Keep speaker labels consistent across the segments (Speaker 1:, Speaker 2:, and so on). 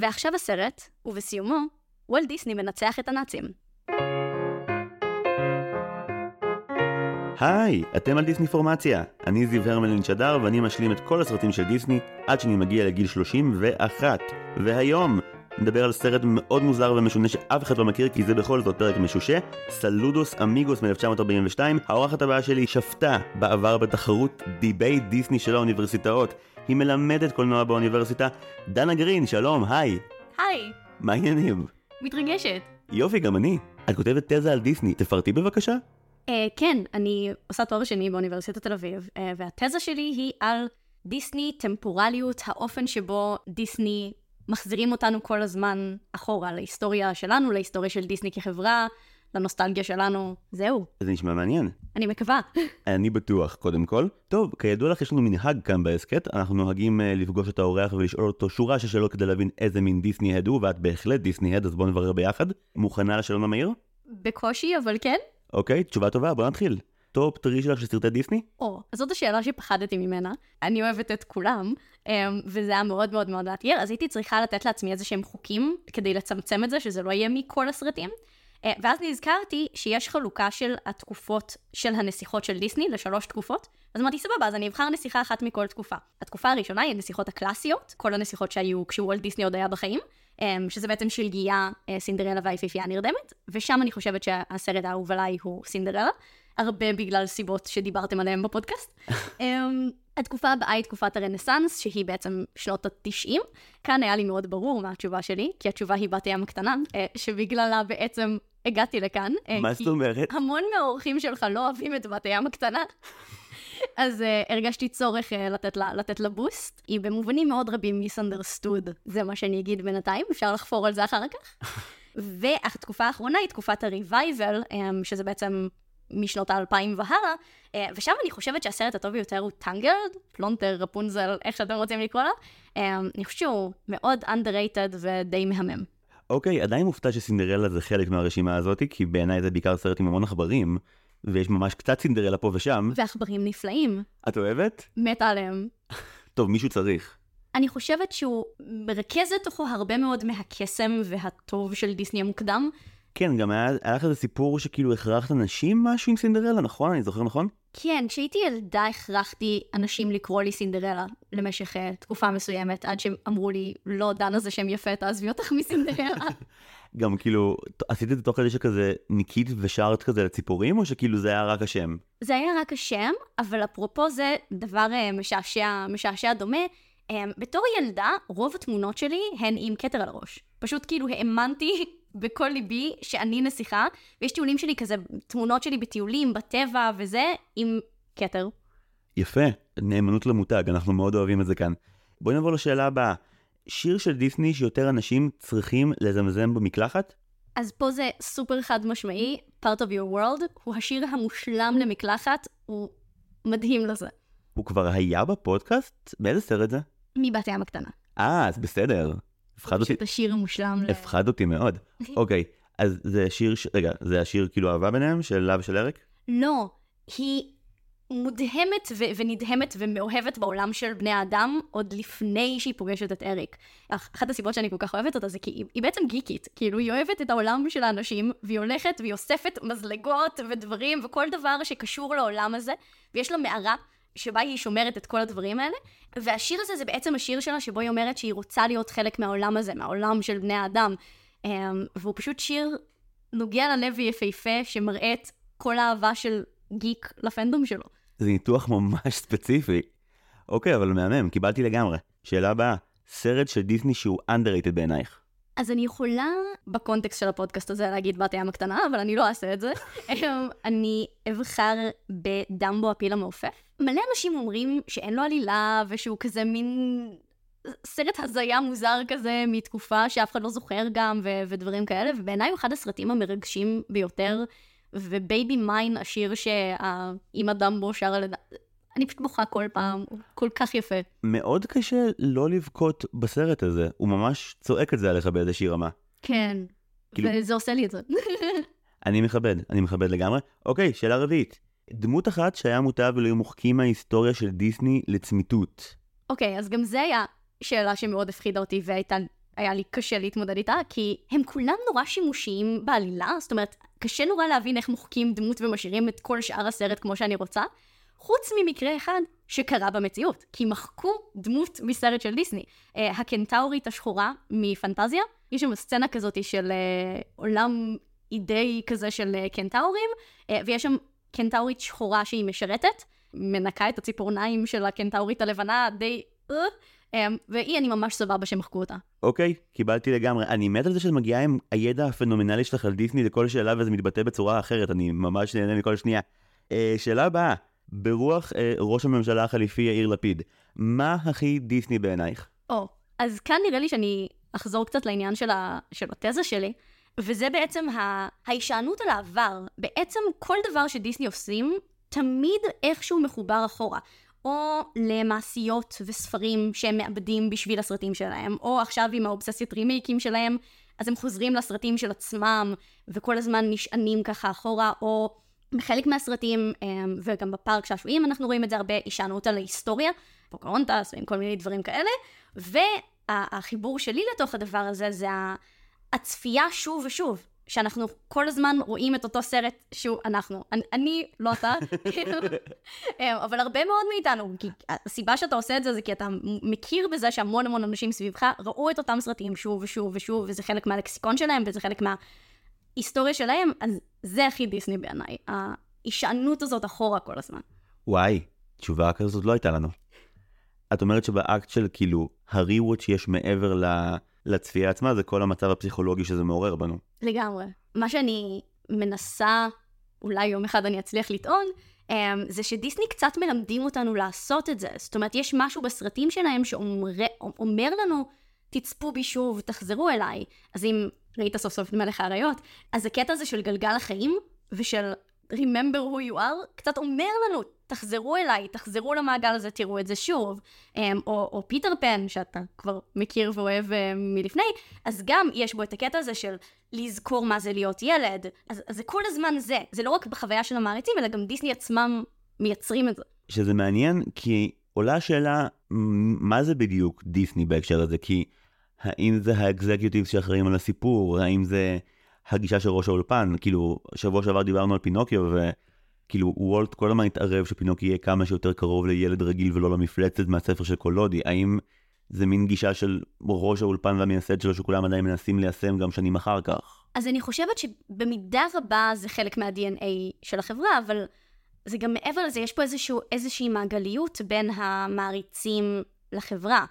Speaker 1: ועכשיו הסרט, ובסיומו, וולט דיסני מנצח את הנאצים.
Speaker 2: היי, אתם על דיסני פורמציה. אני זיו הרמלין שדר ואני משלים את כל הסרטים של דיסני עד שאני מגיע לגיל 31. והיום נדבר על סרט מאוד מוזר ומשונה שאף אחד לא מכיר כי זה בכל זאת פרק משושה, סלודוס אמיגוס מ-1942. האורחת הבאה שלי שפטה בעבר בתחרות דיבי דיסני של האוניברסיטאות. היא מלמדת קולנוע באוניברסיטה. דנה גרין, שלום, היי.
Speaker 1: היי,
Speaker 2: מה העניינים?
Speaker 1: מתרגשת.
Speaker 2: יופי, גם אני. את כותבת תזה על דיסני, תפרטי בבקשה.
Speaker 1: Uh, כן, אני עושה תואר שני באוניברסיטת תל אביב, uh, והתזה שלי היא על דיסני, טמפורליות, האופן שבו דיסני מחזירים אותנו כל הזמן אחורה, להיסטוריה שלנו, להיסטוריה של דיסני כחברה, לנוסטלגיה שלנו, זהו.
Speaker 2: זה נשמע מעניין.
Speaker 1: אני מקווה.
Speaker 2: אני בטוח, קודם כל. טוב, כידוע לך, יש לנו מנהג כאן בהסכת, אנחנו נוהגים אה, לפגוש את האורח ולשאול אותו שורה של שאלות כדי להבין איזה מין Disney head הוא, ואת בהחלט Disney head, אז בואו נברר ביחד. מוכנה לשאלון המהיר?
Speaker 1: בקושי, אבל כן.
Speaker 2: אוקיי, תשובה טובה, בוא נתחיל. top three שלך של סרטי דיסני?
Speaker 1: או, אז זאת השאלה שפחדתי ממנה. אני אוהבת את כולם, אמ, וזה היה מאוד מאוד מאוד מאתגר, אז הייתי צריכה לתת לעצמי איזה שהם חוקים כדי לצמצם את זה, שזה לא יהיה מכל הסרטים. אה, ואז נזכרתי שיש חלוקה של התקופות של הנסיכות של דיסני לשלוש תקופות. אז אמרתי, סבבה, אז אני אבחר נסיכה אחת מכל תקופה. התקופה הראשונה היא הנסיכות הקלאסיות, כל הנסיכות שהיו כשוולט דיסני עוד היה בחיים, אמ, שזה בעצם שלגיה, אה, סינדרלה והיפיפייה הנרדמת, ושם אני חושבת שהסרט האהוב עליי הוא סינדרלה, הרבה בגלל סיבות שדיברתם עליהן בפודקאסט. אמ, התקופה הבאה היא תקופת הרנסאנס, שהיא בעצם שנות ה-90. כאן היה לי מאוד ברור מה התשובה שלי, כי התשובה היא בת הים הקטנה, אה, שבגללה בעצם הגעתי לכאן. אה,
Speaker 2: מה זאת אומרת?
Speaker 1: המון מהאורחים שלך לא אוהבים את בת הים הקטנה. אז אה, הרגשתי צורך אה, לתת, לה, לתת לה בוסט. היא במובנים מאוד רבים misunderstood, זה מה שאני אגיד בינתיים, אפשר לחפור על זה אחר כך. והתקופה האחרונה היא תקופת ה-revival, אמ, שזה בעצם משנות האלפיים והלאה, אה, ושם אני חושבת שהסרט הטוב ביותר הוא Tangled, פלונטר, רפונזל, איך שאתם רוצים לקרוא לה. Um, אני חושבת שהוא מאוד underrated ודי מהמם.
Speaker 2: אוקיי, עדיין מופתע שסינדרלה זה חלק מהרשימה הזאת, כי בעיניי זה בעיקר סרט עם המון עכברים, ויש ממש קצת סינדרלה פה ושם.
Speaker 1: ועכברים נפלאים,
Speaker 2: את אוהבת?
Speaker 1: מתה עליהם.
Speaker 2: טוב, מישהו צריך.
Speaker 1: אני חושבת שהוא מרכז לתוכו הרבה מאוד מהקסם והטוב של דיסני המוקדם.
Speaker 2: כן, גם היה, היה לך איזה סיפור שכאילו הכרחת אנשים משהו עם סינדרלה, נכון? אני זוכר נכון?
Speaker 1: כן, כשהייתי ילדה הכרחתי אנשים לקרוא לי סינדרלה למשך uh, תקופה מסוימת, עד שהם אמרו לי, לא, דנה זה שם יפה, תעזבי אותך מסינדרלה.
Speaker 2: גם כאילו, עשית את זה תוך כדי שכזה ניקית ושרת כזה לציפורים, או שכאילו זה היה רק השם?
Speaker 1: זה היה רק השם, אבל אפרופו זה דבר uh, משעשע, משעשע דומה. Um, בתור ילדה, רוב התמונות שלי הן עם כתר על הראש. פשוט כאילו האמנתי בכל ליבי שאני נסיכה, ויש טיולים שלי כזה, תמונות שלי בטיולים, בטבע וזה, עם כתר.
Speaker 2: יפה, נאמנות למותג, אנחנו מאוד אוהבים את זה כאן. בואי נעבור לשאלה הבאה. שיר של דיסני שיותר אנשים צריכים לזמזם במקלחת?
Speaker 1: אז פה זה סופר חד משמעי, part of your world, הוא השיר המושלם למקלחת, הוא מדהים לזה.
Speaker 2: הוא כבר היה בפודקאסט? באיזה סרט זה?
Speaker 1: מבת הים הקטנה.
Speaker 2: אה, אז בסדר. הפחד אותי,
Speaker 1: פשוט השיר המושלם.
Speaker 2: הפחד אותי מאוד. אוקיי, אז זה שיר. רגע, זה השיר כאילו אהבה ביניהם? של לה ושל אריק?
Speaker 1: לא, היא מודהמת ו- ונדהמת ומאוהבת בעולם של בני האדם עוד לפני שהיא פוגשת את אריק. אח- אחת הסיבות שאני כל כך אוהבת אותה זה כי היא, היא בעצם גיקית. כאילו, היא אוהבת את העולם של האנשים, והיא הולכת והיא אוספת מזלגות ודברים וכל דבר שקשור לעולם הזה, ויש לה מערה. שבה היא שומרת את כל הדברים האלה, והשיר הזה זה בעצם השיר שלה שבו היא אומרת שהיא רוצה להיות חלק מהעולם הזה, מהעולם של בני האדם. אמ, והוא פשוט שיר נוגע ללב ויפהפה, שמראה את כל האהבה של גיק לפנדום שלו.
Speaker 2: זה ניתוח ממש ספציפי. אוקיי, אבל מהמם, קיבלתי לגמרי. שאלה הבאה, סרט של דיסני שהוא underrated בעינייך.
Speaker 1: אז אני יכולה בקונטקסט של הפודקאסט הזה להגיד בת הים הקטנה, אבל אני לא אעשה את זה. אמ, אני אבחר בדמבו הפיל המעופף. מלא אנשים אומרים שאין לו עלילה, ושהוא כזה מין סרט הזיה מוזר כזה מתקופה שאף אחד לא זוכר גם, ו- ודברים כאלה, ובעיניי הוא אחד הסרטים המרגשים ביותר, ובייבי מיין, השיר שהאימא דמבו שרה לד... אני פשוט בוכה כל פעם, הוא כל כך יפה.
Speaker 2: מאוד קשה לא לבכות בסרט הזה, הוא ממש צועק את זה עליך באיזושהי רמה.
Speaker 1: כן.
Speaker 2: כאילו-
Speaker 1: וזה עושה לי את זה.
Speaker 2: אני מכבד, אני מכבד לגמרי. אוקיי, שאלה רביעית. דמות אחת שהיה מוטב ולא היו מוחקים מההיסטוריה של דיסני לצמיתות.
Speaker 1: אוקיי, אז גם זה היה שאלה שמאוד הפחידה אותי והייתה היה לי קשה להתמודד איתה, כי הם כולם נורא שימושיים בעלילה, זאת אומרת, קשה נורא להבין איך מוחקים דמות ומשאירים את כל שאר הסרט כמו שאני רוצה, חוץ ממקרה אחד שקרה במציאות, כי מחקו דמות מסרט של דיסני. Uh, הקנטאורית השחורה מפנטזיה, יש שם סצנה כזאת של uh, עולם אידאי כזה של uh, קנטאורים, uh, ויש שם קנטאורית שחורה שהיא משרתת, מנקה את הציפורניים של הקנטאורית הלבנה די... Um, והיא, אני ממש סבבה שמחקו אותה.
Speaker 2: אוקיי, קיבלתי לגמרי. אני מת על זה שאת מגיעה עם הידע הפנומנלי שלך על דיסני לכל שאלה וזה מתבטא בצורה אחרת, אני ממש נהנה מכל שנייה. Uh, שאלה הבאה, ברוח uh, ראש הממשלה החליפי יאיר לפיד, מה הכי דיסני בעינייך?
Speaker 1: או, oh, אז כאן נראה לי שאני אחזור קצת לעניין של, ה... של התזה שלי, וזה בעצם ה... ההישענות על העבר. בעצם כל דבר שדיסני עושים, תמיד איכשהו מחובר אחורה. או למעשיות וספרים שהם מאבדים בשביל הסרטים שלהם, או עכשיו עם האובססיית רימייקים שלהם, אז הם חוזרים לסרטים של עצמם, וכל הזמן נשענים ככה אחורה, או בחלק מהסרטים, אמ, וגם בפארק שעשועים אנחנו רואים את זה הרבה, הישענות על ההיסטוריה, פוקרונטס ועם כל מיני דברים כאלה, והחיבור שלי לתוך הדבר הזה זה הצפייה שוב ושוב. שאנחנו כל הזמן רואים את אותו סרט שהוא אנחנו. אני, אני לא אתה, אה, אבל הרבה מאוד מאיתנו, כי הסיבה שאתה עושה את זה זה כי אתה מכיר בזה שהמון המון אנשים סביבך ראו את אותם סרטים שוב ושוב ושוב, וזה חלק מהלקסיקון שלהם, וזה חלק מההיסטוריה שלהם, אז זה הכי דיסני בעיניי, ההישענות הזאת אחורה כל הזמן.
Speaker 2: וואי, תשובה כזאת לא הייתה לנו. את אומרת שבאקט של כאילו, הריווט שיש מעבר ל... לצפייה עצמה, זה כל המצב הפסיכולוגי שזה מעורר בנו.
Speaker 1: לגמרי. מה שאני מנסה, אולי יום אחד אני אצליח לטעון, um, זה שדיסני קצת מלמדים אותנו לעשות את זה. זאת אומרת, יש משהו בסרטים שלהם שאומר לנו, תצפו בי שוב, תחזרו אליי. אז אם ראית סוף סוף את מלך האריות, אז הקטע הזה של גלגל החיים, ושל Remember who you are, קצת אומר לנו, תחזרו אליי, תחזרו למעגל הזה, תראו את זה שוב. Um, או, או פיטר פן, שאתה כבר מכיר ואוהב uh, מלפני, אז גם יש בו את הקטע הזה של לזכור מה זה להיות ילד. אז, אז זה כל הזמן זה. זה לא רק בחוויה של המעריצים, אלא גם דיסני עצמם מייצרים את זה.
Speaker 2: שזה מעניין, כי עולה השאלה, מה זה בדיוק דיסני בהקשר הזה? כי האם זה האקזקיוטיב שאחראים על הסיפור? האם זה... הגישה של ראש האולפן, כאילו, שבוע שעבר דיברנו על פינוקיו, וכאילו, וולט כל הזמן התערב שפינוקיו יהיה כמה שיותר קרוב לילד רגיל ולא למפלצת מהספר של קולודי. האם זה מין גישה של ראש האולפן והמייסד שלו שכולם עדיין מנסים ליישם גם שנים אחר כך?
Speaker 1: אז אני חושבת שבמידה רבה זה חלק מה-DNA של החברה, אבל זה גם מעבר לזה, יש פה איזשהו, איזושהי מעגליות בין המעריצים לחברה.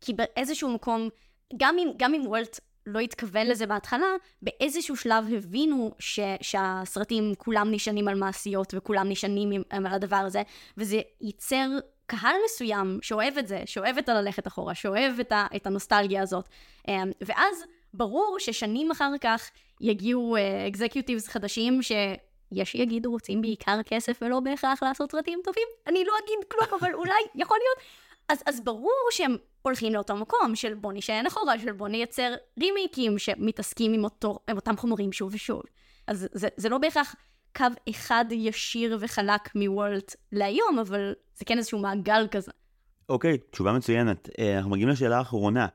Speaker 1: כי באיזשהו מקום, גם אם, גם אם וולט לא התכוון לזה בהתחלה, באיזשהו שלב הבינו ש, שהסרטים כולם נשענים על מעשיות וכולם נשענים על הדבר הזה, וזה ייצר קהל מסוים שאוהב את זה, שאוהב את הללכת אחורה, שאוהב את, ה, את הנוסטלגיה הזאת. אמ, ואז ברור ששנים אחר כך יגיעו אקזקיוטיבס uh, חדשים ש... יש שיגידו רוצים בעיקר כסף ולא בהכרח לעשות סרטים טובים. אני לא אגיד כלום, אבל אולי, יכול להיות. אז, אז ברור שהם הולכים לאותו מקום של בוא נשען אחורה, של בוא נייצר רימייקים שמתעסקים עם, אותו, עם אותם חומרים שוב ושוב. אז זה, זה לא בהכרח קו אחד ישיר וחלק מוולט להיום, אבל זה כן איזשהו מעגל כזה.
Speaker 2: אוקיי, okay, תשובה מצוינת. Uh, אנחנו מגיעים לשאלה האחרונה.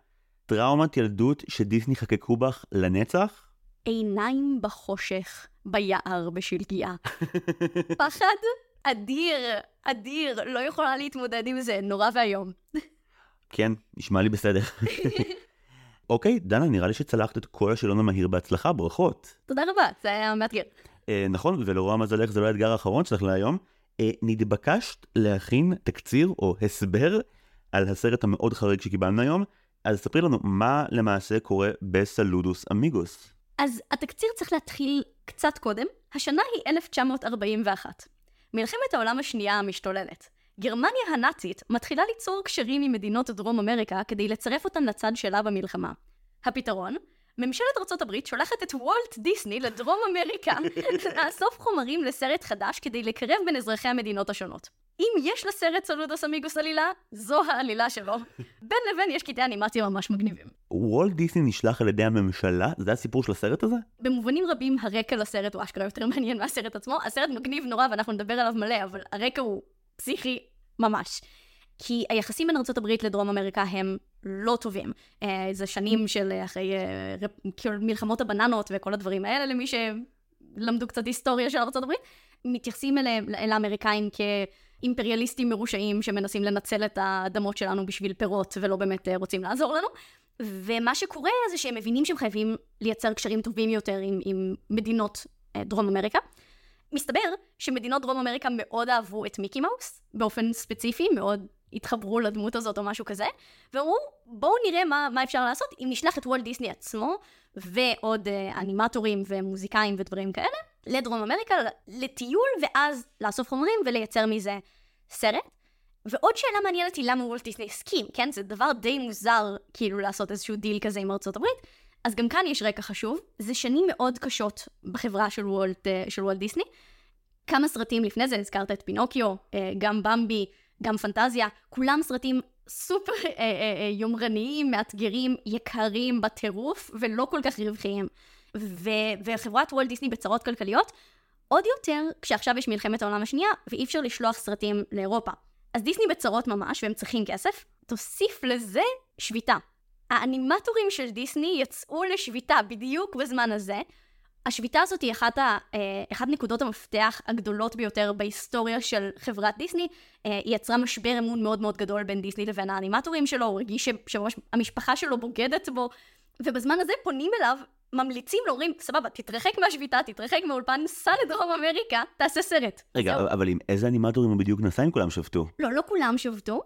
Speaker 2: טראומת ילדות שדיסני חקקו בך לנצח?
Speaker 1: עיניים בחושך, ביער בשלגיה. פחד אדיר, אדיר, לא יכולה להתמודד עם זה, נורא ואיום.
Speaker 2: כן, נשמע לי בסדר. אוקיי, דנה, נראה לי שצלחת את כל השאלון המהיר בהצלחה, ברכות.
Speaker 1: תודה רבה, זה היה מאתגר.
Speaker 2: אה, נכון, ולרוע מזלך זה לא האתגר האחרון שלך להיום. אה, נתבקשת להכין תקציר או הסבר על הסרט המאוד חריג שקיבלנו היום, אז ספרי לנו מה למעשה קורה בסלודוס אמיגוס.
Speaker 1: אז התקציר צריך להתחיל קצת קודם. השנה היא 1941. מלחמת העולם השנייה המשתוללת. גרמניה הנאצית מתחילה ליצור קשרים עם מדינות דרום אמריקה כדי לצרף אותן לצד שלה במלחמה. הפתרון? ממשלת ארצות הברית שולחת את וולט דיסני לדרום אמריקה לאסוף חומרים לסרט חדש כדי לקרב בין אזרחי המדינות השונות. אם יש לסרט סלודוס אמיגוס עלילה, זו העלילה שלו. בין לבין יש קטעי אנימציה ממש מגניבים.
Speaker 2: וולט דיסני נשלח על ידי הממשלה? זה הסיפור של הסרט הזה?
Speaker 1: במובנים רבים הרקע לסרט הוא אשכרה יותר מעניין מהסרט עצמו. הסרט מגניב נורא ואנחנו נדבר עליו מלא, אבל הרקע הוא פסיכי ממש. כי היחסים בין הברית לדרום אמריקה הם לא טובים. אה, זה שנים של אה, אחרי אה, כאילו מלחמות הבננות וכל הדברים האלה, למי שלמדו קצת היסטוריה של ארה"ב, מתייחסים אליהם, אל האמריקאים כאימפריאליסטים מרושעים שמנסים לנצל את האדמות שלנו בשביל פירות ולא באמת רוצים לעזור לנו. ומה שקורה זה שהם מבינים שהם חייבים לייצר קשרים טובים יותר עם, עם מדינות דרום אמריקה. מסתבר שמדינות דרום אמריקה מאוד אהבו את מיקי מאוס, באופן ספציפי, מאוד התחברו לדמות הזאת או משהו כזה, ואמרו, בואו נראה מה, מה אפשר לעשות אם נשלח את וולט דיסני עצמו, ועוד אה, אנימטורים ומוזיקאים ודברים כאלה, לדרום אמריקה, לטיול, ואז לאסוף חומרים ולייצר מזה סרט. ועוד שאלה מעניינת היא למה וולט דיסני הסכים, כן? זה דבר די מוזר כאילו לעשות איזשהו דיל כזה עם ארצות הברית. אז גם כאן יש רקע חשוב. זה שנים מאוד קשות בחברה של וולט, אה, של וולט דיסני. כמה סרטים לפני זה, הזכרת את פינוקיו, אה, גם במבי, גם פנטזיה, כולם סרטים סופר אה, יומרניים, מאתגרים, יקרים בטירוף, ולא כל כך רווחיים. ו- וחברת וולט דיסני בצרות כלכליות, עוד יותר כשעכשיו יש מלחמת העולם השנייה, ואי אפשר לשלוח סרטים לאירופה. אז דיסני בצרות ממש, והם צריכים כסף, תוסיף לזה שביתה. האנימטורים של דיסני יצאו לשביתה בדיוק בזמן הזה. השביתה הזאת היא אחת, ה, אה, אחת נקודות המפתח הגדולות ביותר בהיסטוריה של חברת דיסני. אה, היא יצרה משבר אמון מאוד מאוד גדול בין דיסני לבין האנימטורים שלו, הוא הרגיש ש- שממש המשפחה שלו בוגדת בו, ובזמן הזה פונים אליו, ממליצים לו, אומרים, סבבה, תתרחק מהשביתה, תתרחק מהאולפן, סע לדרום אמריקה, תעשה סרט.
Speaker 2: רגע,
Speaker 1: זהו.
Speaker 2: אבל עם איזה אנימטורים הוא בדיוק נסע אם כולם שבתו?
Speaker 1: לא, לא כולם שבתו,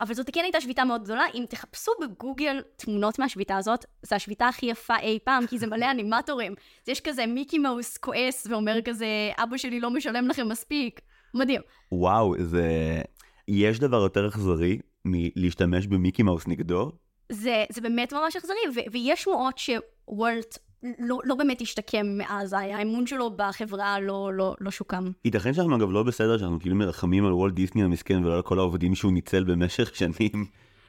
Speaker 1: אבל זאת כן הייתה שביתה מאוד גדולה. אם תחפשו בגוגל תמונות מהשביתה הזאת, זו השביתה הכי יפה אי פעם, כי זה מלא אנימטורים. אז יש כזה מיקי מאוס כועס ואומר כזה, אבא שלי לא משלם לכם מספיק. מדהים.
Speaker 2: וואו, זה... יש דבר יותר אכזרי מלהשתמש במיקי מאוס נגדו?
Speaker 1: זה, זה באמת ממש אכזרי, ו- ויש שמועות שוולט לא, לא באמת השתקם מאז, האמון שלו בחברה לא, לא, לא שוקם.
Speaker 2: ייתכן שאנחנו אגב לא בסדר שאנחנו כאילו מרחמים על וולט דיסני המסכן ולא על כל העובדים שהוא ניצל במשך שנים.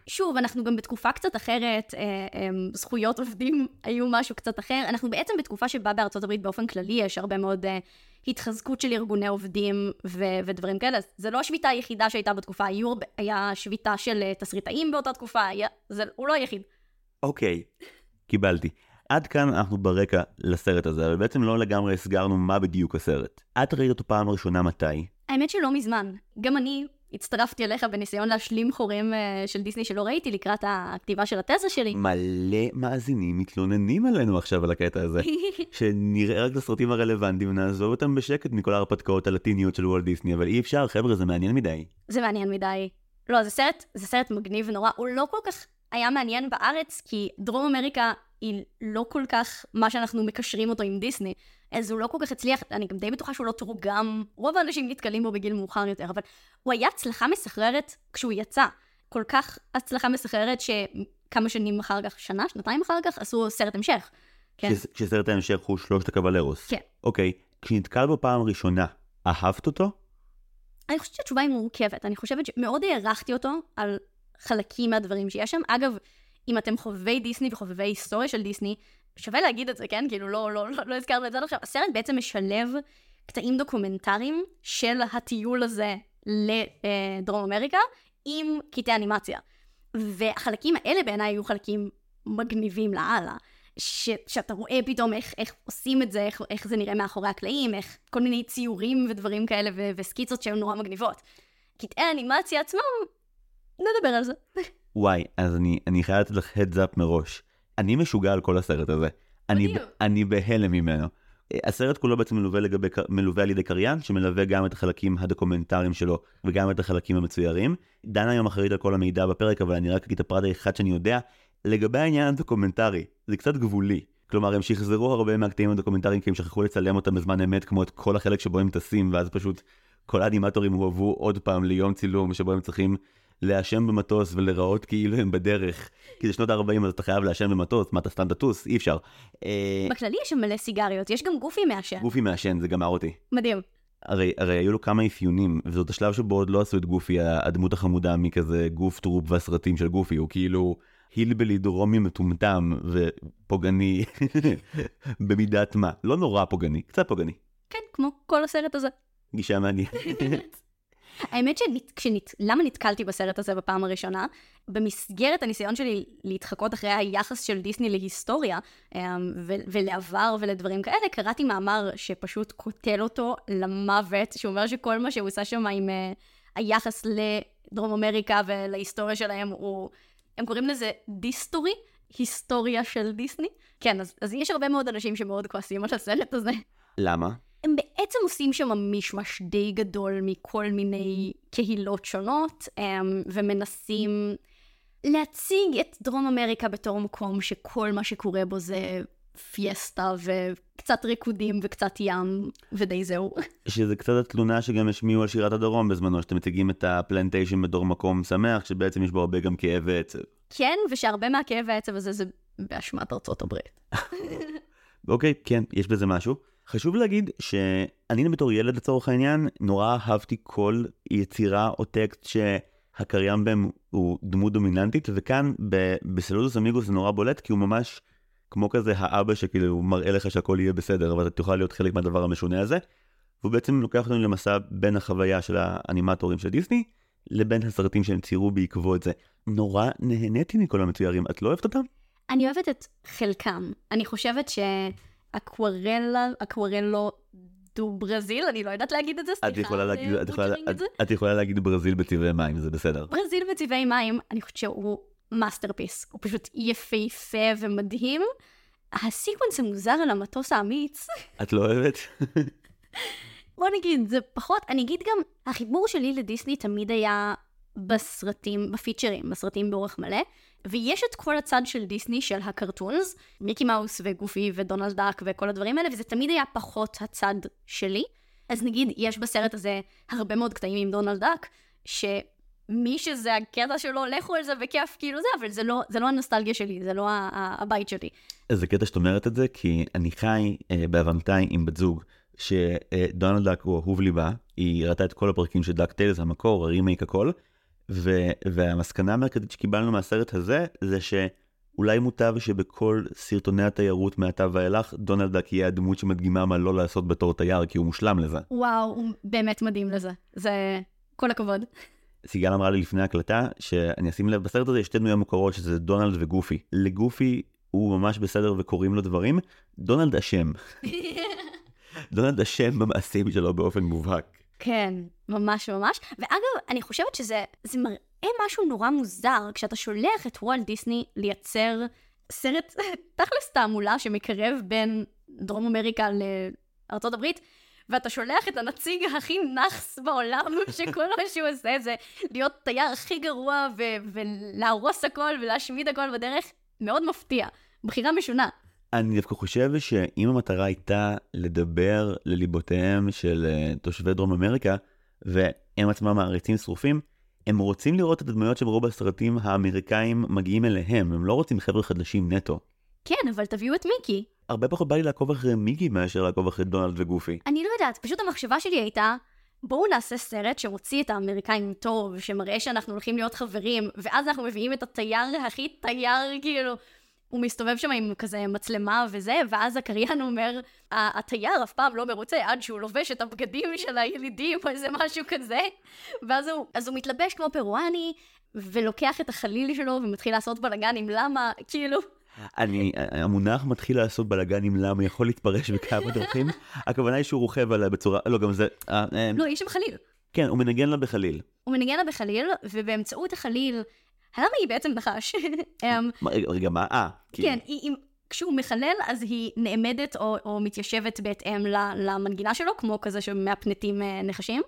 Speaker 1: שוב, אנחנו גם בתקופה קצת אחרת, אה, אה, זכויות עובדים היו משהו קצת אחר. אנחנו בעצם בתקופה שבה בארצות הברית באופן כללי יש הרבה מאוד אה, התחזקות של ארגוני עובדים ו- ודברים כאלה. זה לא השביתה היחידה שהייתה בתקופה, היו, היה שביתה של אה, תסריטאים באותה תקופה, היה, זה, הוא לא היחיד.
Speaker 2: אוקיי, קיבלתי. עד כאן אנחנו ברקע לסרט הזה, אבל בעצם לא לגמרי הסגרנו מה בדיוק הסרט. את ראית אותו פעם ראשונה מתי?
Speaker 1: האמת שלא מזמן. גם אני הצטרפתי אליך בניסיון להשלים חורים אה, של דיסני שלא ראיתי לקראת הכתיבה של התזה שלי.
Speaker 2: מלא מאזינים מתלוננים עלינו עכשיו על הקטע הזה. שנראה רק את הסרטים הרלוונטיים ונעזוב אותם בשקט מכל ההרפתקאות הלטיניות של וולט דיסני, אבל אי אפשר, חבר'ה, זה מעניין מדי.
Speaker 1: זה מעניין מדי. לא, זה סרט, זה סרט מגניב נורא. הוא לא כל כך היה מעניין בארץ, כי דרום אמריקה היא לא כל כך מה שאנחנו מקשרים אותו עם דיסני. אז הוא לא כל כך הצליח, אני גם די בטוחה שהוא לא תורגם. רוב האנשים נתקלים בו בגיל מאוחר יותר, אבל הוא היה הצלחה מסחררת כשהוא יצא. כל כך הצלחה מסחררת שכמה שנים אחר כך, שנה, שנתיים אחר כך, עשו סרט המשך. כן.
Speaker 2: כש- כשסרט ההמשך הוא שלושת הקבלרוס.
Speaker 1: כן.
Speaker 2: אוקיי, כשנתקל בו פעם ראשונה, אהבת אותו?
Speaker 1: אני חושבת שהתשובה היא מורכבת. אני חושבת שמאוד הערכתי אותו על חלקים מהדברים שיש שם. אגב, אם אתם חובבי דיסני וחובבי היסטוריה של דיסני, שווה להגיד את זה, כן? כאילו, לא, לא, לא, לא הזכרנו את זה עד עכשיו. הסרט בעצם משלב קטעים דוקומנטריים של הטיול הזה לדרום אמריקה עם קטעי אנימציה. והחלקים האלה בעיניי היו חלקים מגניבים לאללה. ש, שאתה רואה פתאום איך, איך עושים את זה, איך, איך זה נראה מאחורי הקלעים, איך כל מיני ציורים ודברים כאלה ו, וסקיצות שהן נורא מגניבות. קטעי האנימציה עצמם, נדבר על זה.
Speaker 2: וואי, אז אני, אני חייב לתת לך heads up מראש. אני משוגע על כל הסרט הזה. אני. אני בהלם ממנו. אה, הסרט כולו בעצם מלווה, לגבי, מלווה על ידי קריין, שמלווה גם את החלקים הדוקומנטריים שלו וגם את החלקים המצוירים. דנה היום אחראית על כל המידע בפרק, אבל אני רק אגיד את הפרט האחד שאני יודע. לגבי העניין הדוקומנטרי, זה קצת גבולי. כלומר, הם שחזרו הרבה מהקטעים הדוקומנטריים כי הם שכחו לצלם אותם בזמן אמת, כמו את כל החלק שבו הם טסים, ואז פשוט כל האנימטורים הועברו עוד פעם ליום צילום שבו הם צריכים לעשן במטוס ולראות כאילו הם בדרך. כי זה שנות ה-40 אז אתה חייב לעשן במטוס, מה אתה סתם תטוס? אי אפשר. אה,
Speaker 1: בכללי יש שם מלא סיגריות, יש גם גופי מעשן.
Speaker 2: גופי מעשן, זה גמר אותי.
Speaker 1: מדהים.
Speaker 2: הרי, הרי היו לו כמה אפיונים, וזאת השלב שבו עוד לא עשו את גופי, הדמות החמודה מה-goof troop והסרטים של גופי, הוא כאילו hillbilly דרומי מטומטם ופוגעני במידת מה. לא נורא פוגעני, קצת פוגעני.
Speaker 1: כן, כמו כל הסרט הזה.
Speaker 2: גישה מעניינת.
Speaker 1: האמת שלמה נתקלתי בסרט הזה בפעם הראשונה? במסגרת הניסיון שלי להתחקות אחרי היחס של דיסני להיסטוריה אמ, ולעבר ולדברים כאלה, קראתי מאמר שפשוט קוטל אותו למוות, שאומר שכל מה שהוא עושה שם עם uh, היחס לדרום אמריקה ולהיסטוריה שלהם הוא, הם קוראים לזה דיסטורי, היסטוריה של דיסני. כן, אז, אז יש הרבה מאוד אנשים שמאוד כועסים על הסרט הזה.
Speaker 2: למה?
Speaker 1: הם בעצם עושים שם מישמש די גדול מכל מיני קהילות שונות, אמ, ומנסים להציג את דרום אמריקה בתור מקום שכל מה שקורה בו זה פיאסטה וקצת ריקודים וקצת ים, ודי זהו.
Speaker 2: שזה קצת התלונה שגם השמיעו על שירת הדרום בזמנו, שאתם מציגים את הפלנטיישן בתור מקום שמח, שבעצם יש בו הרבה גם כאב ועצב.
Speaker 1: כן, ושהרבה מהכאב והעצב הזה זה באשמת ארצות הברית.
Speaker 2: אוקיי, כן, יש בזה משהו. חשוב להגיד שאני בתור ילד לצורך העניין, נורא אהבתי כל יצירה או טקסט שהקריין בהם הוא דמות דומיננטית, וכאן בסלודוס אמיגוס זה נורא בולט, כי הוא ממש כמו כזה האבא שכאילו הוא מראה לך שהכל יהיה בסדר, אבל אתה תוכל להיות חלק מהדבר המשונה הזה. והוא בעצם לוקח אותנו למסע בין החוויה של האנימטורים של דיסני, לבין הסרטים שהם ציירו בעקבות זה. נורא נהניתי מכל המצוירים, את לא אוהבת אותם?
Speaker 1: אני אוהבת את חלקם. אני חושבת ש Aquarela, Aquarelo do Brasil, אני לא יודעת להגיד את זה, סליחה.
Speaker 2: את יכולה להגיד, את יכולה, את, את יכולה להגיד ברזיל בצבעי מים, זה בסדר.
Speaker 1: ברזיל בצבעי מים, אני חושבת שהוא masterpiece. הוא פשוט יפהפה ומדהים. ה sequence המוזר על המטוס האמיץ.
Speaker 2: את לא אוהבת?
Speaker 1: בוא נגיד, זה פחות, אני אגיד גם, החיבור שלי לדיסני תמיד היה בסרטים, בפיצ'רים, בסרטים באורך מלא, ויש את כל הצד של דיסני, של הקרטונס, מיקי מאוס וגופי ודונלד דאק וכל הדברים האלה, וזה תמיד היה פחות הצד שלי. אז נגיד, יש בסרט הזה הרבה מאוד קטעים עם דונלד דאק, שמי שזה הקטע שלו, לכו על זה בכיף, כאילו זה, אבל זה לא, זה לא הנוסטלגיה שלי, זה לא הבית שלי.
Speaker 2: זה קטע שאת אומרת את זה, כי אני חי אה, בהבנתיים עם בת זוג, שדונלד דאק הוא אהוב ליבה, היא ראתה את כל הפרקים של DuckTales, המקור, הרימייק הכל, ו- והמסקנה המרכזית שקיבלנו מהסרט הזה, זה שאולי מוטב שבכל סרטוני התיירות מעתה ואילך, דונלד דאק יהיה הדמות שמדגימה מה לא לעשות בתור תייר, כי הוא מושלם לזה.
Speaker 1: וואו, הוא באמת מדהים לזה. זה... כל הכבוד.
Speaker 2: סיגל אמרה לי לפני הקלטה, שאני אשים לב, בסרט הזה יש שתי דמויות מוכרות, שזה דונלד וגופי. לגופי הוא ממש בסדר וקוראים לו דברים, דונלד אשם. דונלד אשם במעשים שלו באופן מובהק.
Speaker 1: כן, ממש ממש. ואגב, אני חושבת שזה מראה משהו נורא מוזר כשאתה שולח את וולט דיסני לייצר סרט, תכלס תעמולה שמקרב בין דרום אמריקה לארצות הברית, ואתה שולח את הנציג הכי נאחס בעולם, שכל מה שהוא עושה זה להיות תייר הכי גרוע ו- ולהרוס הכל ולהשמיד הכל בדרך, מאוד מפתיע. בחירה משונה.
Speaker 2: אני דווקא חושב שאם המטרה הייתה לדבר לליבותיהם של uh, תושבי דרום אמריקה, והם עצמם מעריצים שרופים, הם רוצים לראות את הדמויות שהם ראו בסרטים האמריקאים מגיעים אליהם, הם לא רוצים חבר'ה חדשים נטו.
Speaker 1: כן, אבל תביאו את מיקי.
Speaker 2: הרבה פחות בא לי לעקוב אחרי מיקי מאשר לעקוב אחרי דונלד וגופי.
Speaker 1: אני לא יודעת, פשוט המחשבה שלי הייתה, בואו נעשה סרט שמוציא את האמריקאים טוב, שמראה שאנחנו הולכים להיות חברים, ואז אנחנו מביאים את התייר הכי תייר, כאילו, הוא מסתובב שם עם כזה מצלמה וזה, ואז הקריין אומר, התייר אף פעם לא מרוצה עד שהוא לובש את הבגדים של הילידים או איזה משהו כזה, ואז הוא, אז הוא מתלבש כמו פרואני, ולוקח את החליל שלו ומתחיל לעשות בלאגן עם למה, כאילו...
Speaker 2: אני, המונח מתחיל לעשות בלאגן עם למה יכול להתפרש בכמה דרכים, הכוונה היא שהוא רוכב עליה בצורה, לא גם זה...
Speaker 1: אה, אה, לא, יש שם חליל.
Speaker 2: כן, הוא מנגן לה בחליל.
Speaker 1: הוא מנגן לה בחליל, ובאמצעות החליל למה היא בעצם נחש?
Speaker 2: אמ, רגע, מה? אה.
Speaker 1: כן, היא, כשהוא מחלל, אז היא נעמדת או, או מתיישבת בהתאם למנגינה שלו, כמו כזה שמהפנטים אה, נחשים,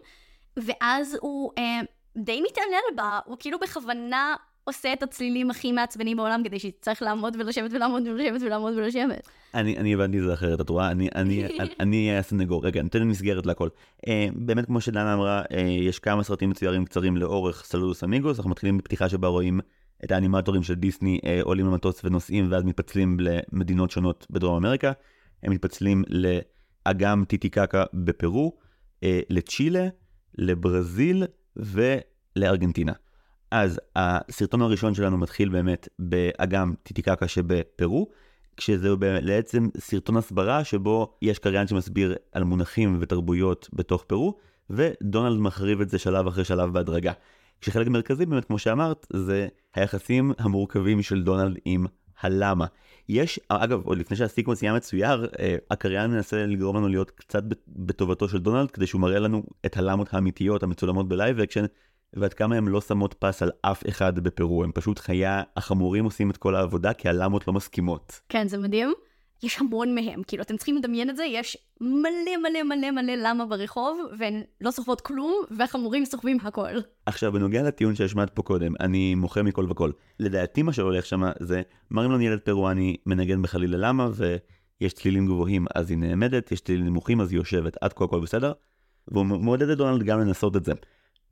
Speaker 1: ואז הוא אה, די מתעלל בה, הוא כאילו בכוונה עושה את הצלילים הכי מעצבנים בעולם כדי שהיא צריך לעמוד ולשבת ולעמוד ולשבת ולעמוד ולשבת.
Speaker 2: אני, אני הבנתי את זה אחרת, את רואה? אני, אני הסנגור. רגע, ניתן לי מסגרת לכל. Uh, באמת, כמו שדנה אמרה, uh, יש כמה סרטים מצוירים קצרים לאורך סלודוס אמיגוס, אנחנו מתחילים בפתיחה שבה רואים את האנימטורים של דיסני uh, עולים למטוס ונוסעים ואז מתפצלים למדינות שונות בדרום אמריקה. הם מתפצלים לאגם טיטיקקה בפרו, לצ'ילה, לברזיל ולארגנטינה. אז הסרטון הראשון שלנו מתחיל באמת באגם טיטיקקה שבפרו, כשזהו בעצם סרטון הסברה שבו יש קריין שמסביר על מונחים ותרבויות בתוך פרו, ודונלד מחריב את זה שלב אחרי שלב בהדרגה. כשחלק מרכזי באמת, כמו שאמרת, זה היחסים המורכבים של דונלד עם הלמה. יש, אגב, עוד לפני שה sequence יהיה מצויר, אה, הקריין מנסה לגרום לנו להיות קצת בטובתו של דונלד, כדי שהוא מראה לנו את הלמות האמיתיות המצולמות ב live action, ועד כמה הן לא שמות פס על אף אחד בפרו, הם פשוט חיה, החמורים עושים את כל העבודה כי הלמות לא מסכימות.
Speaker 1: כן, זה מדהים. יש המון מהם, כאילו אתם צריכים לדמיין את זה, יש מלא מלא מלא מלא למה ברחוב, והן לא סוחבות כלום, והחמורים סוחבים הכל.
Speaker 2: עכשיו, בנוגע לטיעון שהשמעת פה קודם, אני מוחה מכל וכל. לדעתי מה שהולך שם זה, מראים לנו ילד פרואני מנגן בחליל ללמה, ויש צלילים גבוהים אז היא נעמדת, יש צלילים נמוכים אז היא יושבת, עד כה הכל בסדר, והוא מעודד את דונלד גם לנסות את זה.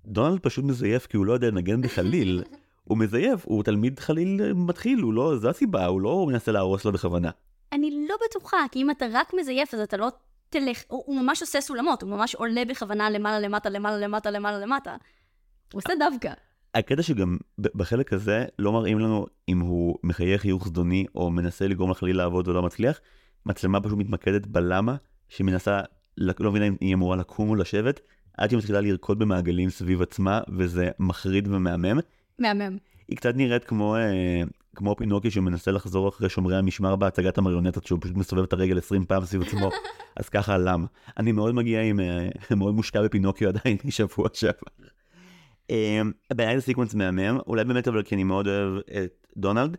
Speaker 2: דונלד פשוט מזייף כי הוא לא יודע לנגן בחליל, הוא מזייף, הוא תלמיד חליל מתחיל, הוא לא, זו הסיבה, הוא לא מנסה להרוס לו בכוונה.
Speaker 1: אני לא בטוחה, כי אם אתה רק מזייף אז אתה לא תלך, הוא, הוא ממש עושה סולמות, הוא ממש עולה בכוונה למעלה למטה למעלה למטה למעלה למטה. הוא עושה דווקא.
Speaker 2: הקטע שגם בחלק הזה לא מראים לנו אם הוא מחייך חיוך זדוני או מנסה לגרום לחליל לעבוד ולא מצליח, מצלמה פשוט מתמקדת בלמה שהיא מנסה, לא מבינה אם היא אמורה לקום או לשבת, עד שהיא מתחילה לרקוד במעגלים סביב עצמה וזה מחריד ומהמם.
Speaker 1: מהמם.
Speaker 2: היא קצת נראית כמו אה, כמו פינוקי שמנסה לחזור אחרי שומרי המשמר בהצגת המריונטות שהוא פשוט מסובב את הרגל 20 פעם סביב עצמו אז ככה למה אני מאוד מגיע עם אה, מאוד מושפע מפינוקיו עדיין משבוע שעבר. אה, בעיניי זה סיקוונס מהמם אולי באמת אבל כי אני מאוד אוהב את דונלד.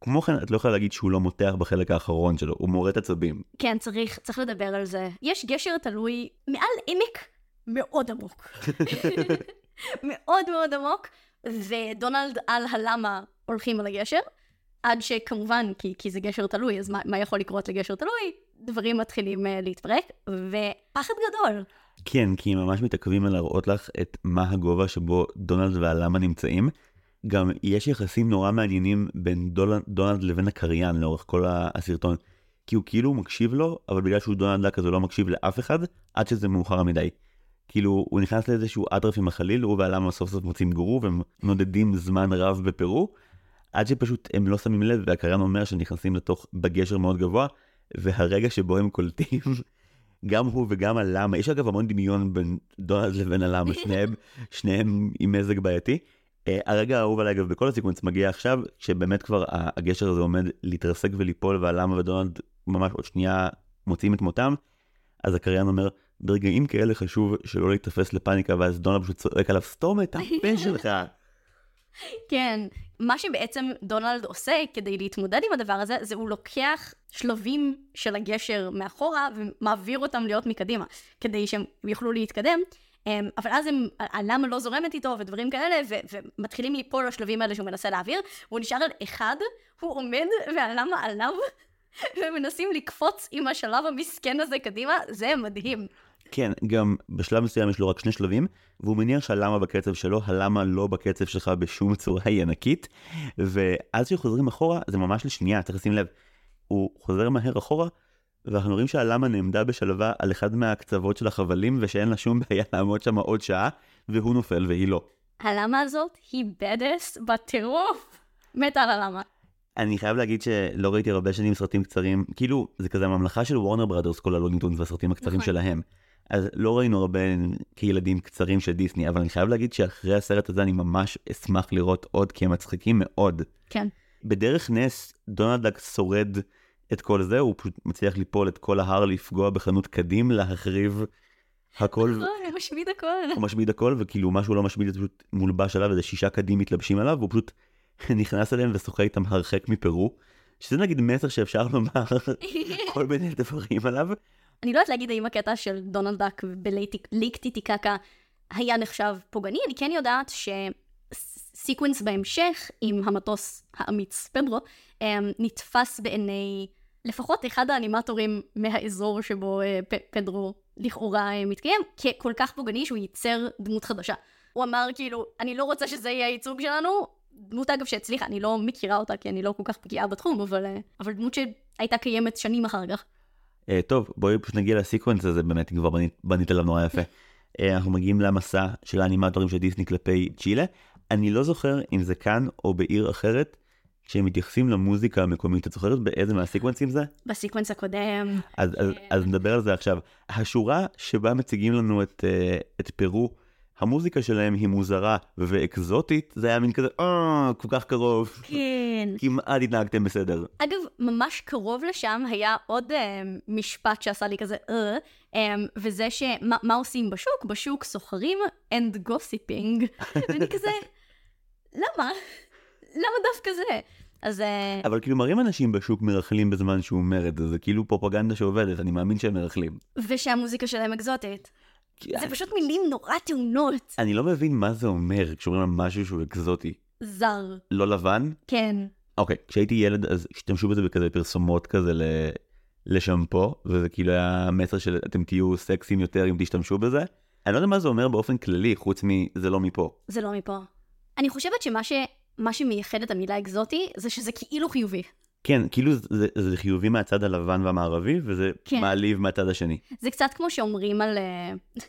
Speaker 2: כמו כן את לא יכולה להגיד שהוא לא מותח בחלק האחרון שלו הוא מורט עצבים.
Speaker 1: כן צריך צריך לדבר על זה יש גשר תלוי מעל עמק מאוד עמוק. מאוד מאוד עמוק ודונלד על הלמה הולכים על הגשר עד שכמובן, כי, כי זה גשר תלוי, אז מה, מה יכול לקרות לגשר תלוי? דברים מתחילים uh, להתפרק, ופחד גדול.
Speaker 2: כן, כי הם ממש מתעכבים על להראות לך את מה הגובה שבו דונלד והלמה נמצאים. גם יש יחסים נורא מעניינים בין דונלד, דונלד לבין הקריין לאורך כל הסרטון. כי הוא כאילו מקשיב לו, אבל בגלל שהוא דונלד דק אז הוא לא מקשיב לאף אחד, עד שזה מאוחר מדי. כאילו, הוא נכנס לאיזשהו אטרף עם החליל, הוא והלמה סוף סוף מוצאים גורו, והם נודדים זמן רב בפרו, עד שפשוט הם לא שמים לב והקריין אומר שנכנסים לתוך בגשר מאוד גבוה והרגע שבו הם קולטים גם הוא וגם הלמה יש אגב המון דמיון בין דונלד לבין הלמה שניהם שניהם עם מזג בעייתי. Uh, הרגע האהוב עליי אגב בכל הסקוונס מגיע עכשיו שבאמת כבר הגשר הזה עומד להתרסק וליפול והלמה ודונלד ממש עוד שנייה מוצאים את מותם אז הקריין אומר ברגעים כאלה חשוב שלא להיתפס לפאניקה ואז דונלד פשוט צועק עליו סתום את הפה שלך.
Speaker 1: כן, מה שבעצם דונלד עושה כדי להתמודד עם הדבר הזה, זה הוא לוקח שלבים של הגשר מאחורה ומעביר אותם להיות מקדימה, כדי שהם יוכלו להתקדם. אמ, אבל אז הם, הלמה לא זורמת איתו ודברים כאלה, ו- ומתחילים ליפול לשלבים האלה שהוא מנסה להעביר, והוא נשאר על אחד, הוא עומד והלמה עליו, ומנסים לקפוץ עם השלב המסכן הזה קדימה, זה מדהים.
Speaker 2: כן, גם בשלב מסוים יש לו רק שני שלבים, והוא מניח שהלמה בקצב שלו, הלמה לא בקצב שלך בשום צורה היא ענקית, ואז כשחוזרים אחורה, זה ממש לשנייה, צריך לשים לב. הוא חוזר מהר אחורה, ואנחנו רואים שהלמה נעמדה בשלווה על אחד מהקצוות של החבלים, ושאין לה שום בעיה לעמוד שם עוד שעה, והוא נופל והיא לא.
Speaker 1: הלמה הזאת היא בדס בטירוף. מתה על הלמה.
Speaker 2: אני חייב להגיד שלא ראיתי הרבה שנים סרטים קצרים, כאילו, זה כזה הממלכה של וורנר בראדרס, כל הלוגינטונס והסרטים הקצרים נכון. שלהם. אז לא ראינו הרבה כילדים קצרים של דיסני, אבל אני חייב להגיד שאחרי הסרט הזה אני ממש אשמח לראות עוד, כי הם מצחיקים מאוד.
Speaker 1: כן.
Speaker 2: בדרך נס, דונלד דק שורד את כל זה, הוא פשוט מצליח ליפול את כל ההר, לפגוע בחנות קדים, להחריב הכל.
Speaker 1: נכון, הוא משמיד הכל.
Speaker 2: הוא משמיד הכל, וכאילו מה שהוא לא משמיד, זה פשוט מולבש עליו, איזה שישה קדים מתלבשים עליו, והוא פשוט נכנס אליהם ושוחה איתם הרחק מפרו. שזה נגיד מסר שאפשר לומר כל מיני דברים עליו.
Speaker 1: אני לא יודעת להגיד האם הקטע של דונלד דאק בליק טיטיקקה היה נחשב פוגעני, אני כן יודעת שסיקוונס בהמשך עם המטוס האמיץ פדרו אמ, נתפס בעיני לפחות אחד האנימטורים מהאזור שבו אה, פדרו לכאורה אה, מתקיים ככל כך פוגעני שהוא ייצר דמות חדשה. הוא אמר כאילו, אני לא רוצה שזה יהיה הייצוג שלנו, דמות אגב שהצליחה, אני לא מכירה אותה כי אני לא כל כך פגיעה בתחום, אבל, אה, אבל דמות שהייתה קיימת שנים אחר כך.
Speaker 2: Uh, טוב, בואי פשוט נגיע לסיקוונס הזה, באמת, כבר בנית, בנית עליו נורא יפה. uh, אנחנו מגיעים למסע של האנימטורים של דיסני כלפי צ'ילה. אני לא זוכר אם זה כאן או בעיר אחרת, כשהם מתייחסים למוזיקה המקומית, את זוכרת באיזה מהסקוונסים זה?
Speaker 1: בסקוונס הקודם.
Speaker 2: אז, אז, אז נדבר על זה עכשיו. השורה שבה מציגים לנו את, אה, את פרו, המוזיקה שלהם היא מוזרה ואקזוטית, זה היה מין כזה, אה, כל כך קרוב.
Speaker 1: כן.
Speaker 2: כמעט התנהגתם בסדר.
Speaker 1: אגב, ממש קרוב לשם היה עוד אה, משפט שעשה לי כזה, אה, אה, וזה שמה מה עושים בשוק? בשוק סוחרים and gossiping. ואני כזה, למה? למה דווקא זה? אז אה,
Speaker 2: אבל כאילו מראים אנשים בשוק מרכלים בזמן שהוא זה, זה כאילו פרופגנדה שעובדת, אני מאמין שהם מרכלים.
Speaker 1: ושהמוזיקה שלהם אקזוטית. זה פשוט מילים נורא טעונות.
Speaker 2: אני לא מבין מה זה אומר כשאומרים על משהו שהוא אקזוטי.
Speaker 1: זר.
Speaker 2: לא לבן?
Speaker 1: כן.
Speaker 2: אוקיי, כשהייתי ילד אז השתמשו בזה בכזה פרסומות כזה ל... לשמפו, וזה כאילו היה מסר של אתם תהיו סקסים יותר אם תשתמשו בזה. אני לא יודע מה זה אומר באופן כללי, חוץ מזה לא מפה.
Speaker 1: זה לא מפה. אני חושבת שמה ש... מה שמייחד את המילה אקזוטי, זה שזה כאילו חיובי.
Speaker 2: כן, כאילו זה, זה, זה חיובי מהצד הלבן והמערבי, וזה
Speaker 1: כן.
Speaker 2: מעליב מהצד השני.
Speaker 1: זה קצת כמו שאומרים על... אה,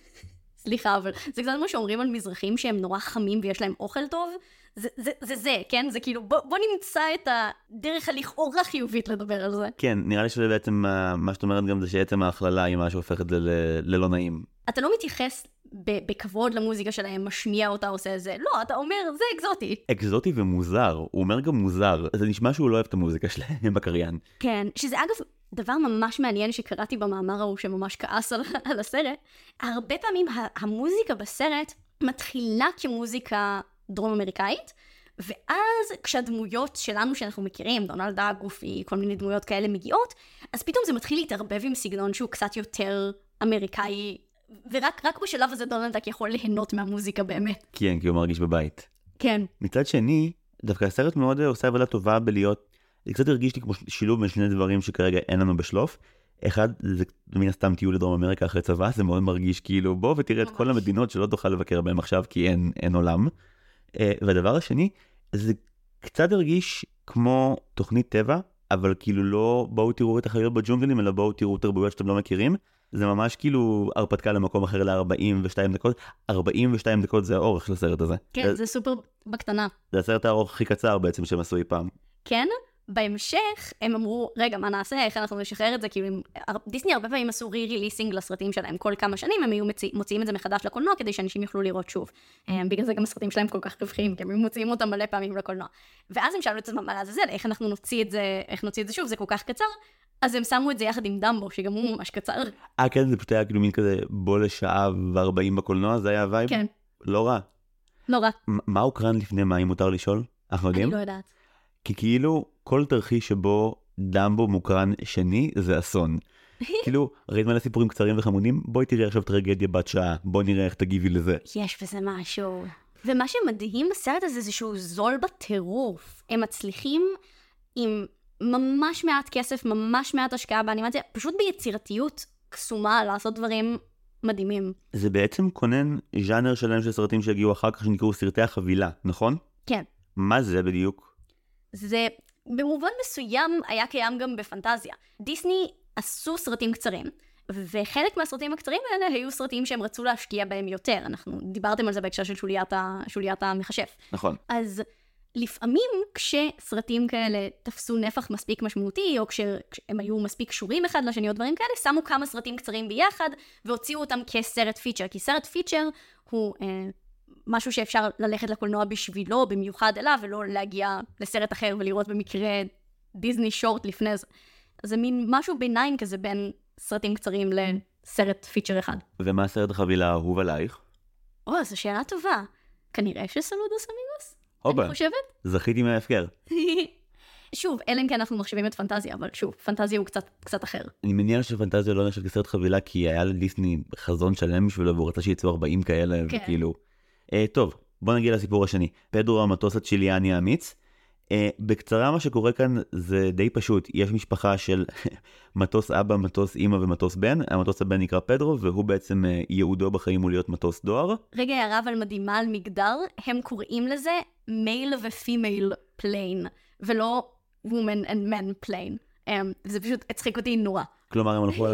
Speaker 1: סליחה, אבל זה קצת כמו שאומרים על מזרחים שהם נורא חמים ויש להם אוכל טוב. זה זה, זה, זה כן? זה כאילו, בוא, בוא נמצא את הדרך הלכאורה חיובית לדבר על זה.
Speaker 2: כן, נראה לי שבעצם מה, מה שאת אומרת גם זה שעצם ההכללה היא מה שהופך את זה ל- ללא נעים.
Speaker 1: אתה לא מתייחס בכבוד למוזיקה שלהם, משמיע אותה, עושה זה. לא, אתה אומר, זה אקזוטי.
Speaker 2: אקזוטי ומוזר, הוא אומר גם מוזר, זה נשמע שהוא לא אוהב את המוזיקה שלהם בקריין.
Speaker 1: כן, שזה אגב דבר ממש מעניין שקראתי במאמר ההוא שממש כעס על, על הסרט. הרבה פעמים המוזיקה בסרט מתחילה כמוזיקה דרום אמריקאית, ואז כשהדמויות שלנו שאנחנו מכירים, דונלד דאג, גופי, כל מיני דמויות כאלה מגיעות, אז פתאום זה מתחיל להתערבב עם סגנון שהוא קצת יותר אמריקאי, ורק רק בשלב הזה דונלד דאק יכול ליהנות מהמוזיקה באמת.
Speaker 2: כן, כי הוא מרגיש בבית.
Speaker 1: כן.
Speaker 2: מצד שני, דווקא הסרט מאוד אה, עושה עבודה טובה בלהיות, זה קצת הרגיש לי כמו שילוב בין שני דברים שכרגע אין לנו בשלוף. אחד, זה מן הסתם טיול לדרום אמריקה אחרי צבא, זה מאוד מרגיש כאילו בוא ותראה את כל
Speaker 1: ממש.
Speaker 2: המדינות שלא תוכל לבקר בהן עכשיו כי אין, אין עולם. אה, והדבר השני, זה קצת הרגיש כמו תוכנית טבע, אבל כאילו לא בואו תראו את החיות בג'ונגלים, אלא בואו תראו תרבויות שאתם לא מכירים. זה ממש כאילו הרפתקה למקום אחר ל-42 דקות. 42 דקות זה האורך של הסרט הזה.
Speaker 1: כן,
Speaker 2: זה,
Speaker 1: זה סופר בקטנה.
Speaker 2: זה הסרט הארוך הכי קצר בעצם שהם עשו אי פעם.
Speaker 1: כן, בהמשך הם אמרו, רגע, מה נעשה, איך אנחנו נשחרר את זה? כאילו, הם- הר- דיסני הרבה פעמים עשו re-releasing לסרטים שלהם, כל כמה שנים הם היו מציא, מוציאים את זה מחדש לקולנוע כדי שאנשים יוכלו לראות שוב. אה, בגלל זה גם הסרטים שלהם כל כך רווחיים, כי הם מוציאים אותם מלא פעמים לקולנוע. ואז הם שאלו את עצמם, מה לעזאזל, איך אנחנו נוציא את זה, איך נוציא את זה שוב, זה כל כך קצר. אז הם שמו את זה יחד עם דמבו, שגם הוא ממש קצר.
Speaker 2: אה כן זה פשוט היה כאילו מין כזה בוא לשעה ו-40 בקולנוע זה היה ה vibe?
Speaker 1: כן,
Speaker 2: לא רע.
Speaker 1: לא רע,
Speaker 2: מה הוקרן לפני מה אם מותר לשאול? אנחנו
Speaker 1: אני
Speaker 2: יודעים?
Speaker 1: לא יודעת.
Speaker 2: כי כאילו כל תרחיש שבו דמבו מוקרן שני זה אסון. כאילו ראית מלא סיפורים קצרים וחמודים בואי תראי עכשיו טרגדיה בת שעה בוא נראה איך תגיבי לזה.
Speaker 1: יש בזה משהו. ומה שמדהים בסרט הזה זה שהוא זול בטירוף. הם מצליחים עם ממש מעט כסף, ממש מעט השקעה באנימציה, פשוט ביצירתיות קסומה לעשות דברים מדהימים.
Speaker 2: זה בעצם כונן ז'אנר שלם של סרטים שהגיעו אחר כך שנקראו סרטי החבילה נכון?
Speaker 1: כן.
Speaker 2: מה זה בדיוק?
Speaker 1: זה במובן מסוים היה קיים גם בפנטזיה. דיסני עשו סרטים קצרים, וחלק מהסרטים הקצרים האלה היו סרטים שהם רצו להשקיע בהם יותר. אנחנו דיברתם על זה בהקשר של שוליית, ה... שוליית המכשף.
Speaker 2: נכון.
Speaker 1: אז לפעמים כשסרטים כאלה תפסו נפח מספיק משמעותי, או כש- כשהם היו מספיק קשורים אחד לשני או דברים כאלה, שמו כמה סרטים קצרים ביחד והוציאו אותם כסרט feature. כי סרט feature הוא אה, משהו שאפשר ללכת לקולנוע בשבילו, במיוחד אליו, ולא להגיע לסרט אחר ולראות במקרה דיסני short לפני זה. זה מין משהו ביניים כזה בין סרטים קצרים לסרט feature אחד.
Speaker 2: ומה סרט החבילה האהוב עלייך?
Speaker 1: או, זו שאלה טובה. כנראה שסלודוס אמיגוס?
Speaker 2: הופה,
Speaker 1: אני חושבת.
Speaker 2: זכיתי מההפקר.
Speaker 1: שוב, אלא אם כן אנחנו מחשבים את פנטזיה, אבל שוב, פנטזיה הוא קצת, קצת אחר.
Speaker 2: אני מניח שפנטזיה לא נחשב כסרט חבילה כי היה לדיסני חזון שלם בשבילו והוא רצה שיצאו 40 כאלה
Speaker 1: כן.
Speaker 2: וכאילו. אה, טוב בוא נגיע לסיפור השני פדרו המטוס הצ'יליאני האמיץ. אה, בקצרה מה שקורה כאן זה די פשוט יש משפחה של מטוס אבא מטוס אימא ומטוס בן המטוס הבן נקרא פדרו והוא בעצם אה, ייעודו בחיים הוא להיות מטוס דואר.
Speaker 1: רגע הערה אבל מדהימה על מגדר, הם קוראים לזה male ו female plane, ולא woman and man plane. אמ, זה פשוט הצחיק אותי נורא.
Speaker 2: כלומר הם הלכו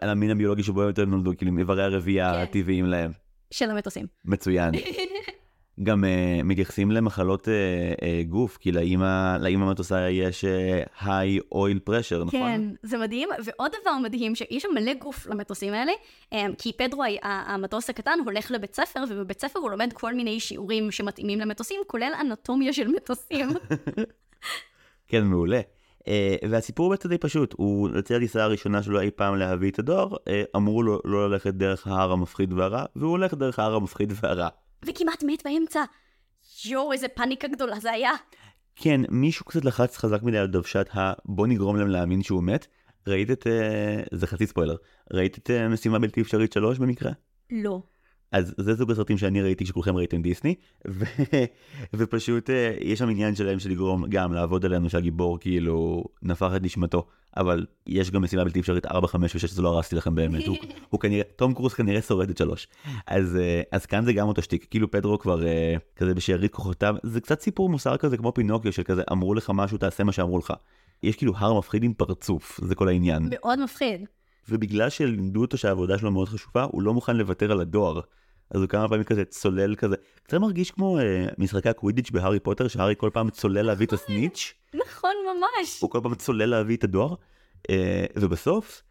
Speaker 2: על המין הביולוגי שבו יותר נולדו כאילו עם איברי הרבייה
Speaker 1: כן.
Speaker 2: הטבעיים להם.
Speaker 1: של המטוסים.
Speaker 2: מצוין. גם אה, מתייחסים למחלות אה, אה, גוף, כי לאימא, לאימא המטוסה יש high oil pressure, נכון?
Speaker 1: כן, זה מדהים. ועוד דבר מדהים, שיש שם מלא גוף למטוסים האלה, um, כי פדרו, המטוס הקטן, הולך לבית ספר, ובבית ספר הוא לומד כל מיני שיעורים שמתאימים למטוסים, כולל אנטומיה של מטוסים.
Speaker 2: כן, מעולה. Uh, והסיפור בעצם די פשוט, הוא יוצא לטיסה הראשונה שלו אי פעם להביא את הדואר, uh, אמרו לו לא ללכת דרך ההר המפחיד והרע, והוא הולך דרך ההר המפחיד והרע.
Speaker 1: וכמעט מת באמצע. יואו, איזה פאניקה גדולה זה היה.
Speaker 2: כן, מישהו קצת לחץ חזק מדי על דוושת ה... בוא נגרום להם להאמין שהוא מת. ראית את... Uh, זה חצי ספוילר. ראית את uh, משימה בלתי אפשרית 3 במקרה?
Speaker 1: לא.
Speaker 2: אז זה סוג הסרטים שאני ראיתי שכולכם ראיתם דיסני, ו... ופשוט uh, יש שם עניין שלהם של לגרום גם לעבוד עלינו שהגיבור כאילו נפח את נשמתו, אבל יש גם משימה בלתי אפשרית 4, 5 ו-6, זה לא הרסתי לכם באמת, הוא, הוא כנראה, תום קרוס כנראה שורד את 3. אז, uh, אז כאן זה גם אותו שטיק, כאילו פדרו כבר uh, כזה בשארית כוחותיו, זה קצת סיפור מוסר כזה כמו פינוקיו של כזה אמרו לך משהו תעשה מה שאמרו לך. יש כאילו הר מפחיד עם פרצוף, זה כל העניין.
Speaker 1: מאוד מפחיד.
Speaker 2: ובגלל שלימדו אותו שהעבודה שלו מאוד חשובה, הוא לא מוכן לוותר על הדואר. אז הוא כמה פעמים כזה צולל כזה, קצת מרגיש כמו אה, משחקי הקווידיץ' בהארי פוטר, שהארי כל פעם צולל להביא את הסניץ'.
Speaker 1: נכון, ממש.
Speaker 2: הוא כל פעם צולל להביא את הדואר, אה, ובסוף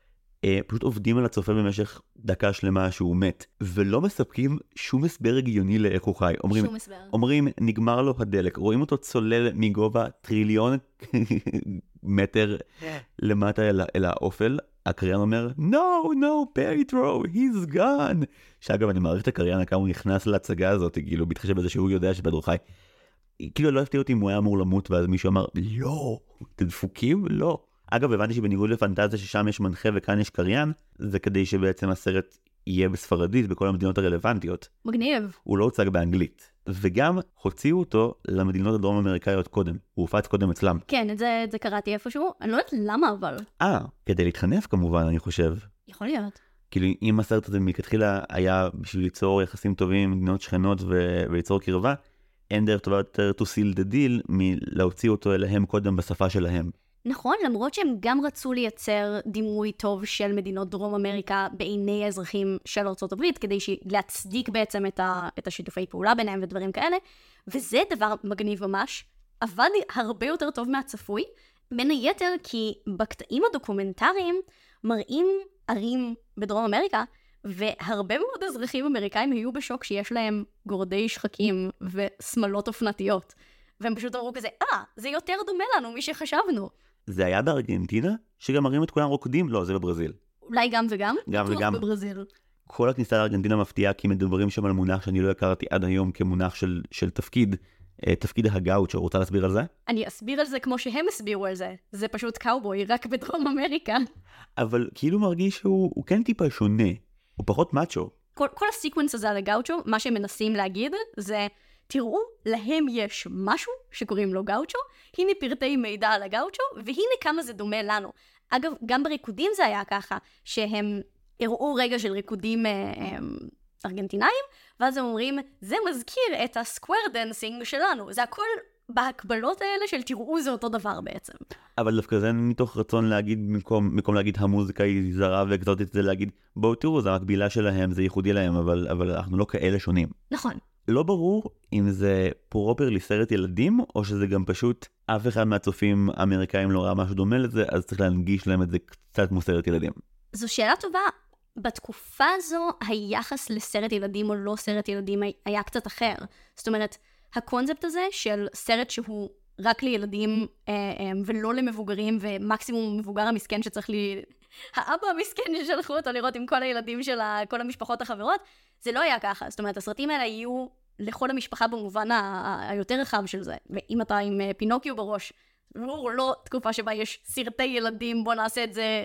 Speaker 2: אה, פשוט עובדים על הצופה במשך דקה שלמה שהוא מת, ולא מספקים שום הסבר הגיוני לאיך הוא חי. אומרים,
Speaker 1: שום הסבר.
Speaker 2: אומרים, נגמר לו הדלק, רואים אותו צולל מגובה טריליון מטר למטה אל, אל האופל, הקריין אומר, no, no, פטרו, he's gone. שאגב, אני מעריך את הקריין, כמה הוא נכנס להצגה הזאת, כאילו, בהתחשב בזה שהוא יודע שפדרו חי. כאילו, לא הפתיע אותי אם הוא היה אמור למות, ואז מישהו אמר, לא, אתם דפוקים? לא. אגב, הבנתי שבניגוד לפנטזיה ששם יש מנחה וכאן יש קריין, זה כדי שבעצם הסרט יהיה בספרדית בכל המדינות הרלוונטיות.
Speaker 1: מגניב.
Speaker 2: הוא לא הוצג באנגלית. וגם הוציאו אותו למדינות הדרום אמריקאיות קודם. הוא הופץ קודם אצלם.
Speaker 1: כן, את זה, את זה קראתי איפשהו. אני לא יודעת למה אבל.
Speaker 2: אה, כדי להתחנף כמובן, אני חושב.
Speaker 1: יכול להיות.
Speaker 2: כאילו, אם הסרט הזה מלכתחילה היה בשביל ליצור יחסים טובים עם מדינות שכנות ו- וליצור קרבה, אין דרך טובה יותר to seal the deal מלהוציא אותו אליהם קודם בשפה שלהם.
Speaker 1: נכון, למרות שהם גם רצו לייצר דימוי טוב של מדינות דרום אמריקה בעיני האזרחים של ארה"ב, כדי להצדיק בעצם את, ה, את השיתופי פעולה ביניהם ודברים כאלה, וזה דבר מגניב ממש, עבד הרבה יותר טוב מהצפוי, בין היתר כי בקטעים הדוקומנטריים מראים ערים בדרום אמריקה, והרבה מאוד אזרחים אמריקאים היו בשוק שיש להם גורדי שחקים ושמלות אופנתיות. והם פשוט אמרו כזה, אה, זה יותר דומה לנו משחשבנו.
Speaker 2: זה היה בארגנטינה? שגם מראים את כולם רוקדים? לא, זה בברזיל.
Speaker 1: אולי גם וגם?
Speaker 2: גם וגם.
Speaker 1: בברזיל.
Speaker 2: כל הכניסה לארגנטינה מפתיעה, כי מדברים שם על מונח שאני לא הכרתי עד היום כמונח של, של תפקיד. אה, תפקיד הגאוצ'ו, רוצה להסביר על זה?
Speaker 1: אני אסביר על זה כמו שהם הסבירו על זה. זה פשוט קאובוי, רק בדרום אמריקה.
Speaker 2: אבל כאילו מרגיש שהוא כן טיפה שונה. הוא פחות מאצ'ו.
Speaker 1: כל, כל הסיקוונס הזה על הגאוצ'ו, מה שהם מנסים להגיד זה... תראו, להם יש משהו שקוראים לו גאוצ'ו, הנה פרטי מידע על הגאוצ'ו, והנה כמה זה דומה לנו. אגב, גם בריקודים זה היה ככה, שהם הראו רגע של ריקודים אה, אה, ארגנטינאים, ואז הם אומרים, זה מזכיר את ה square dancing שלנו. זה הכל בהקבלות האלה של תראו זה אותו דבר בעצם.
Speaker 2: אבל דווקא זה מתוך רצון להגיד, במקום, במקום להגיד המוזיקה היא זרה ואקזוטית, זה להגיד, בואו תראו, זה המקבילה שלהם, זה ייחודי להם, אבל, אבל אנחנו לא כאלה שונים.
Speaker 1: נכון.
Speaker 2: לא ברור אם זה properly סרט ילדים, או שזה גם פשוט אף אחד מהצופים האמריקאים לא ראה משהו דומה לזה, אז צריך להנגיש להם את זה קצת כמו סרט ילדים.
Speaker 1: זו שאלה טובה. בתקופה הזו, היחס לסרט ילדים או לא סרט ילדים היה קצת אחר. זאת אומרת, הקונספט הזה של סרט שהוא רק לילדים אה, אה, ולא למבוגרים, ומקסימום מבוגר המסכן שצריך לי... האבא המסכן ששלחו אותו לראות עם כל הילדים של כל המשפחות החברות, זה לא היה ככה. זאת אומרת, הסרטים האלה היו לכל המשפחה במובן היותר רחב של זה. ואם אתה עם אה, פינוקיו בראש, לא, לא תקופה שבה יש סרטי ילדים, בוא נעשה את זה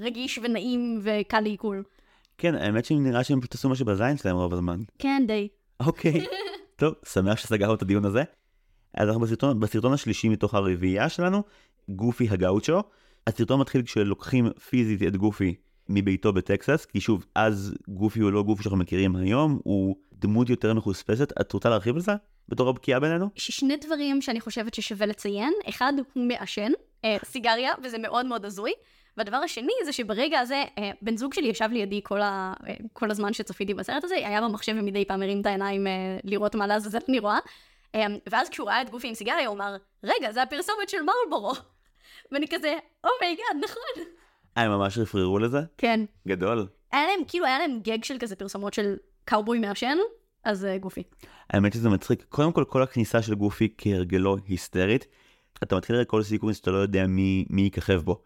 Speaker 1: רגיש ונעים וקל לעיכול.
Speaker 2: כן, האמת שנראה שהם פשוט עשו משהו בזין שלהם רוב הזמן.
Speaker 1: כן, די.
Speaker 2: אוקיי, טוב, שמח שסגרנו את הדיון הזה. אז אנחנו בסרטון, בסרטון השלישי מתוך הרביעייה שלנו, גופי הגאוצ'ו. הסרטון מתחיל כשלוקחים פיזית את גופי מביתו בטקסס, כי שוב, אז גופי הוא לא גופי שאנחנו מכירים היום, הוא דמות יותר מחוספסת. את רוצה להרחיב על זה? בתור הבקיאה בינינו?
Speaker 1: שני דברים שאני חושבת ששווה לציין. אחד, הוא מעשן, אה, סיגריה, וזה מאוד מאוד הזוי. והדבר השני זה שברגע הזה, אה, בן זוג שלי ישב לידי כל, ה, אה, כל הזמן שצפיתי בסרט הזה, היה במחשב ומדי פעם הרים את העיניים אה, לראות מה לעזאזל אני רואה. ואז כשהוא ראה את גופי עם סיגריה, הוא אמר, רגע, זה הפרסומת של מרלבורו. ואני כזה, oh my God, נכון.
Speaker 2: אה, הם ממש רפררו לזה?
Speaker 1: כן.
Speaker 2: גדול.
Speaker 1: היה להם, כאילו, היה להם גאג של כזה פרסומות של קאובוי מעשן, אז אה, גופי.
Speaker 2: האמת שזה מצחיק. קודם כל, כל הכניסה של גופי כהרגלו היסטרית. אתה מתחיל לראות כל סיקוונס שאתה לא יודע מי, מי יככב בו.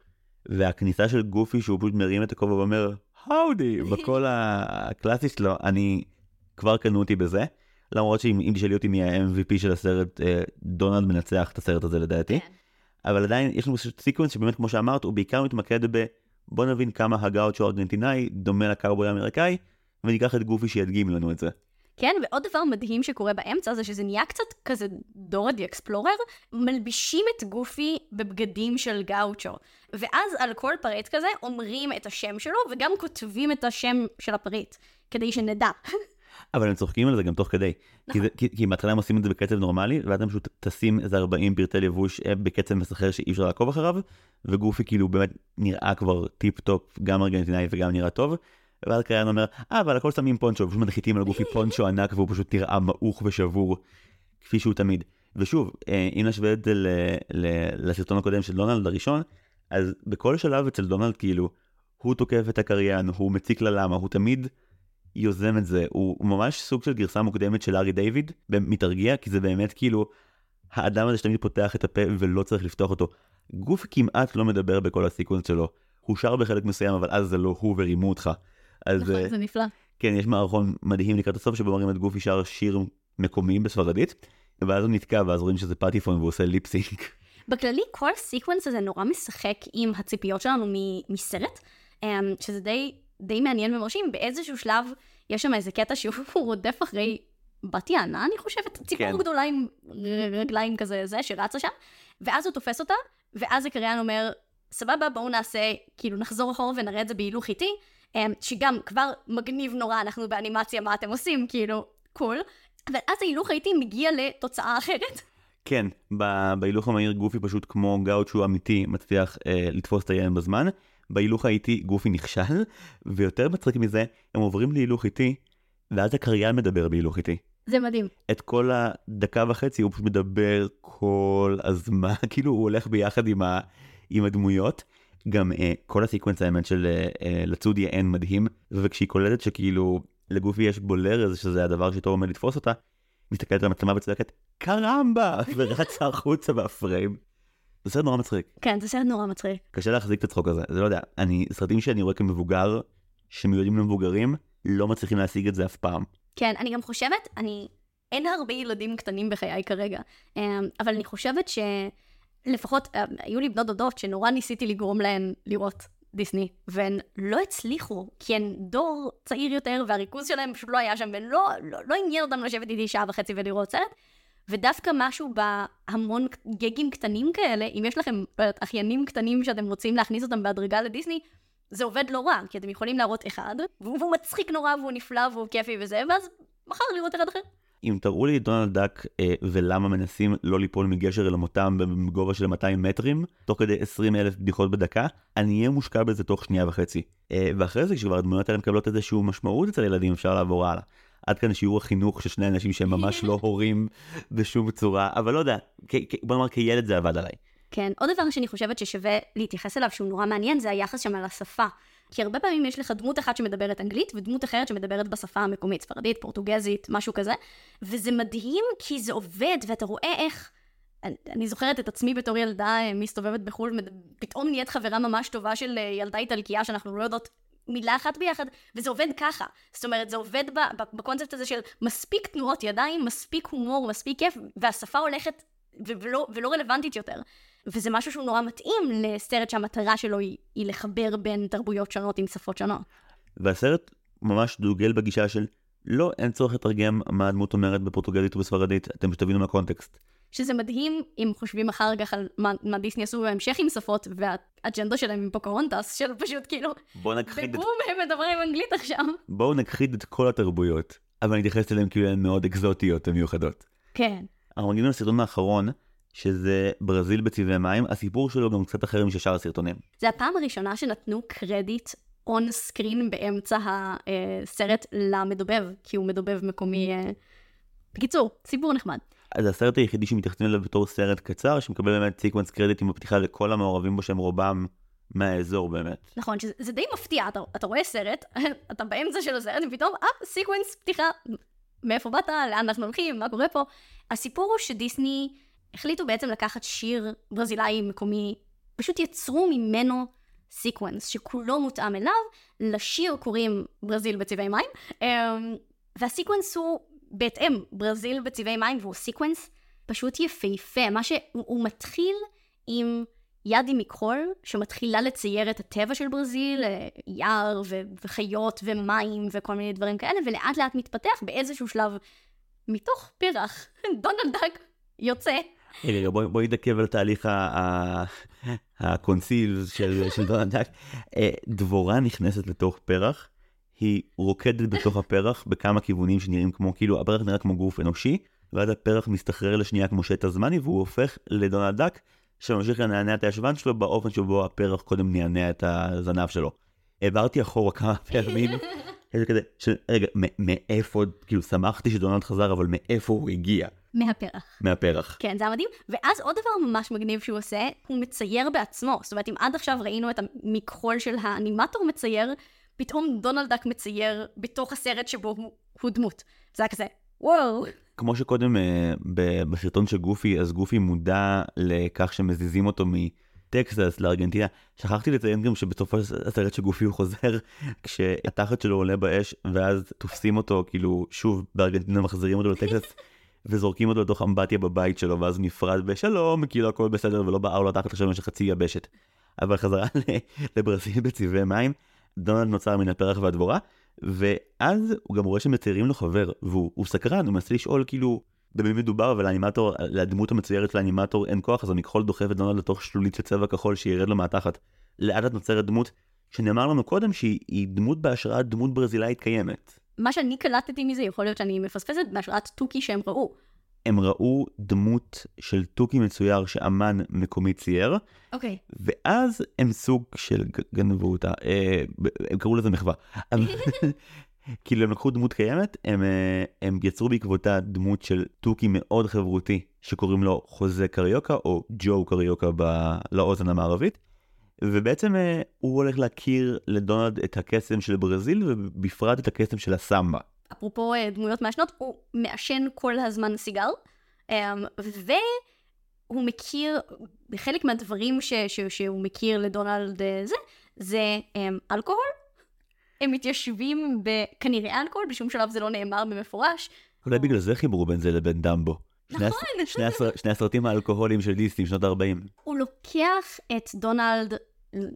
Speaker 2: והכניסה של גופי שהוא פשוט מרים את הכובע ואומר, howdy, בקול הקלאסי שלו, אני, כבר קנו אותי בזה. למרות שאם תשאלי אותי מי ה-MVP של הסרט, אה, דונלד מנצח את הסרט הזה לדעתי. כן. אבל עדיין יש לנו סיקוונס שבאמת כמו שאמרת הוא בעיקר מתמקד ב בוא נבין כמה הגאוצ'ו הארגנטינאי דומה לקאובוי האמריקאי וניקח את גופי שידגים לנו את זה.
Speaker 1: כן, ועוד דבר מדהים שקורה באמצע זה שזה נהיה קצת כזה דורה די אקספלורר, מלבישים את גופי בבגדים של גאוצ'ו. ואז על כל פריט כזה אומרים את השם שלו וגם כותבים את השם של הפריט, כדי שנדע.
Speaker 2: אבל הם צוחקים על זה גם תוך כדי. כי, זה, כי, בהתחלה הם עושים את זה בקצב נורמלי, ואז הם פשוט טסים איזה 40 פרטי לבוש אה, בקצב מסחרר שאי אפשר לעקוב אחריו, וגופי כאילו באמת נראה כבר טיפ טופ, גם ארגנטינאי וגם נראה טוב. ואז קריין אומר, אה, אבל הכל שמים פונצ'ו, ופשוט מנחיתים על גופי פונצ'ו ענק והוא פשוט נראה מעוך ושבור, כפי שהוא תמיד. ושוב, אה, אם נשווה את זה לסרטון הקודם של דונלד הראשון, אז בכל שלב אצל דונלד כאילו, הוא תוקף את הקריין, הוא מציק ללמה, הוא תמיד יוזם את זה, הוא, הוא ממש סוג של גרסה מוקדמת של לארי דיוויד, מתרגיע, כי זה באמת כאילו, האדם הזה שתמיד פותח את הפה ולא צריך לפתוח אותו. גופי כמעט לא מדבר בכל הסיקוונס שלו, הוא שר בחלק מסוים, אבל אז זה לא הוא ורימו אותך.
Speaker 1: אז, נכון, זה נפלא.
Speaker 2: כן, יש מערכון מדהים לקראת הסוף שבו מראים את גופי שר שיר מקומי בספרדית, ואז הוא נתקע, ואז רואים שזה פטיפון והוא עושה lip sync.
Speaker 1: בכללי, כל הסיקוונס הזה נורא משחק עם הציפיות שלנו מסרט, אמ, שזה די די מעניין ומרשים, באיזשהו שלב יש שם איזה קטע שהוא רודף אחרי בת יענה, אני חושבת, ציפור כן. גדולה עם רגליים כזה, זה, שרצה שם, ואז הוא תופס אותה, ואז הקריין אומר, סבבה, בואו נעשה, כאילו נחזור אחורה ונראה את זה בהילוך איטי, אמ, שגם כבר מגניב נורא, אנחנו באנימציה, מה אתם עושים, כאילו, קול. ואז ההילוך האיטי מגיע לתוצאה אחרת.
Speaker 2: כן, בהילוך המהיר גופי פשוט כמו גאוצ'ו אמיתי מצליח אה, לתפוס את היין בזמן, בהילוך האיטי גופי נכשל, ויותר מצחיק מזה, הם עוברים להילוך איטי, ואז הקריין מדבר בהילוך איטי.
Speaker 1: זה מדהים.
Speaker 2: את כל הדקה וחצי הוא פשוט מדבר כל הזמן, כאילו הוא הולך ביחד עם, ה, עם הדמויות. גם אה, כל הסקוונס האמת של אה, אה, לצודיה אין מדהים, וכשהיא קולטת שכאילו לגופי יש בולר, שזה הדבר שאיתו עומד לתפוס אותה, מסתכלת על המצלמה וצועקת קרמבה! ורצה החוצה בפריים. זה סרט נורא מצחיק.
Speaker 1: כן, זה סרט נורא מצחיק.
Speaker 2: קשה להחזיק את הצחוק הזה, זה לא יודע, אני, סרטים שאני רואה כמבוגר, שמיועדים למבוגרים, לא מצליחים להשיג את זה אף פעם.
Speaker 1: כן, אני גם חושבת, אני, אין הרבה ילדים קטנים בחיי כרגע, אמ, אבל אני חושבת שלפחות, אמ, היו לי בנות דודות שנורא ניסיתי לגרום להן לראות דיסני, והן לא הצליחו, כי הן דור צעיר יותר, והריכוז שלהם פשוט לא היה שם, והן לא, לא, לא עניין אותם לשבת איתי שעה וחצי ולראות סרט. ודווקא משהו בהמון גגים קטנים כאלה, אם יש לכם אחיינים קטנים שאתם רוצים להכניס אותם בהדרגה לדיסני, זה עובד לא רע, כי אתם יכולים להראות אחד, והוא מצחיק נורא והוא נפלא והוא כיפי וזה, ואז מחר לראות אחד אחר.
Speaker 2: אם תראו לי את דונלד דאק אה, ולמה מנסים לא ליפול מגשר אל המותם בגובה של 200 מטרים, תוך כדי 20 אלף בדיחות בדקה, אני אהיה מושקע בזה תוך שנייה וחצי. אה, ואחרי זה כשכבר הדמויות האלה מקבלות איזושהי משמעות אצל ילדים אפשר לעבור הלאה. עד כאן שיעור החינוך של שני אנשים שהם ממש לא הורים בשום צורה, אבל לא יודע, בוא נאמר כילד זה עבד עליי.
Speaker 1: כן, עוד דבר שאני חושבת ששווה להתייחס אליו שהוא נורא מעניין, זה היחס שם על השפה. כי הרבה פעמים יש לך דמות אחת שמדברת אנגלית, ודמות אחרת שמדברת בשפה המקומית, ספרדית, פורטוגזית, משהו כזה. וזה מדהים כי זה עובד, ואתה רואה איך... אני, אני זוכרת את עצמי בתור ילדה אה, מסתובבת בחו"ל, פתאום נהיית חברה ממש טובה של אה, ילדה איטלקייה שאנחנו לא יודעות מילה אחת ביחד, וזה עובד ככה. זאת אומרת, זה עובד בקונספט הזה של מספיק תנועות ידיים, מספיק הומור, מספיק כיף, והשפה הולכת ולא, ולא רלוונטית יותר. וזה משהו שהוא נורא מתאים לסרט שהמטרה שלו היא, היא לחבר בין תרבויות שונות עם שפות שונות.
Speaker 2: והסרט ממש דוגל בגישה של לא, אין צורך לתרגם מה הדמות אומרת בפורטוגלית ובספרדית, אתם שתבינו מהקונטקסט.
Speaker 1: שזה מדהים אם חושבים אחר כך על מה, מה דיסני עשו בהמשך עם שפות, והאג'נדה שלהם עם פוקהונטס, של פשוט כאילו,
Speaker 2: בוא נכחיד
Speaker 1: בבום את... הם מדברים אנגלית עכשיו.
Speaker 2: בואו נכחיד את כל התרבויות, אבל אני אתייחס אליהם כאילו הן מאוד אקזוטיות ומיוחדות.
Speaker 1: כן.
Speaker 2: אנחנו מגיעים לסרטון האחרון, שזה ברזיל בצבעי מים, הסיפור שלו גם קצת אחר משאר הסרטונים.
Speaker 1: זה הפעם הראשונה שנתנו קרדיט on screen באמצע הסרט למדובב, כי הוא מדובב מקומי. אה, בקיצור, סיפור נחמד.
Speaker 2: אז הסרט היחידי שמתייחסים אליו בתור סרט קצר, שמקבל באמת סיקוונס קרדיט עם הפתיחה לכל המעורבים בו שהם רובם מהאזור באמת.
Speaker 1: נכון, שזה די מפתיע, אתה, אתה רואה סרט, אתה באמצע של הסרט, ופתאום, אה, סיקוונס פתיחה, מאיפה באת, לאן אנחנו הולכים, מה קורה פה. הסיפור הוא שדיסני החליטו בעצם לקחת שיר ברזילאי מקומי, פשוט יצרו ממנו סיקוונס שכולו מותאם אליו, לשיר קוראים ברזיל בצבעי מים, אמ, והסיקוונס הוא בהתאם ברזיל בצבעי מים והוא סיקוונס פשוט יפהפה, מה שהוא מתחיל עם ידי מכחול שמתחילה לצייר את הטבע של ברזיל, אה, יער ו- וחיות ומים וכל מיני דברים כאלה, ולאט לאט מתפתח באיזשהו שלב מתוך פרח, דונלד דאק יוצא.
Speaker 2: רגע, בואי בוא נתעכב על תהליך ה conceive של, של דונלד דאק. אה, דבורה נכנסת לתוך פרח, היא רוקדת בתוך הפרח בכמה כיוונים שנראים כמו, כאילו הפרח נראה כמו גוף אנושי, ואז הפרח מסתחרר לשנייה כמו שטע זמני והוא הופך לדונלד דאק. שממשיך לנענע את הישבן שלו באופן שבו הפרח קודם נענע את הזנב שלו. העברתי אחורה כמה פעמים, איזה כזה, של, רגע, מאיפה, כאילו שמחתי שדונלד חזר, אבל מאיפה הוא הגיע?
Speaker 1: מהפרח.
Speaker 2: מהפרח.
Speaker 1: כן, זה היה מדהים. ואז עוד דבר ממש מגניב שהוא עושה, הוא מצייר בעצמו. זאת אומרת, אם עד עכשיו ראינו את המכחול של האנימטור מצייר, פתאום דונלדק מצייר בתוך הסרט שבו הוא, הוא דמות. זה היה כזה, וואו.
Speaker 2: כמו שקודם אה, בסרטון של גופי, אז גופי מודע לכך שמזיזים אותו מטקסס לארגנטינה. שכחתי לציין גם שבסופו של הסרט של גופי הוא חוזר כשהתחת שלו עולה באש, ואז תופסים אותו כאילו שוב בארגנטינה מחזירים אותו לטקסס. וזורקים אותו לתוך אמבטיה בבית שלו, ואז נפרד בשלום, כאילו הכל בסדר ולא בער לו תחת עכשיו במשך חצי יבשת. אבל חזרה לברזיל בצבעי מים, דונלד נוצר מן הפרח והדבורה, ואז הוא גם רואה שמציירים לו חבר, והוא סקרן, הוא מנסה לשאול כאילו במי מדובר, אבל האנימטור, לדמות המצוירת של האנימטור אין כוח, אז המכחול דוחף את דונלד לתוך שלולית של צבע כחול שירד לו מהתחת. לאט לאט נוצרת דמות שנאמר לנו קודם שהיא דמות בהשראת דמות ברזילאית קיימת.
Speaker 1: מה שאני קלטתי מזה, יכול להיות שאני מפספסת, בהשראת תוכי שהם ראו.
Speaker 2: הם ראו דמות של תוכי מצויר שאמן מקומי צייר,
Speaker 1: אוקיי. Okay.
Speaker 2: ואז הם סוג של גנבו אותה, אה, הם קראו לזה מחווה. כאילו הם לקחו דמות קיימת, הם, אה, הם יצרו בעקבותה דמות של תוכי מאוד חברותי, שקוראים לו חוזה קריוקה, או ג'ו קריוקה ב... לאוזן המערבית. ובעצם אה, הוא הולך להכיר לדונלד את הקסם של ברזיל, ובפרט את הקסם של הסמבה.
Speaker 1: אפרופו אה, דמויות מהשנות, הוא מעשן כל הזמן סיגר, אמ, והוא מכיר, חלק מהדברים ש, ש, שהוא מכיר לדונלד אה, זה, זה um, אלכוהול. הם מתיישבים בכנראה אלכוהול, בשום שלב זה לא נאמר במפורש.
Speaker 2: אולי בגלל זה חיברו בין זה לבין דמבו.
Speaker 1: נכון.
Speaker 2: שני, שני, הסר, שני הסרטים האלכוהוליים של דיסטים, שנות ה-40.
Speaker 1: הוא לוקח את דונלד,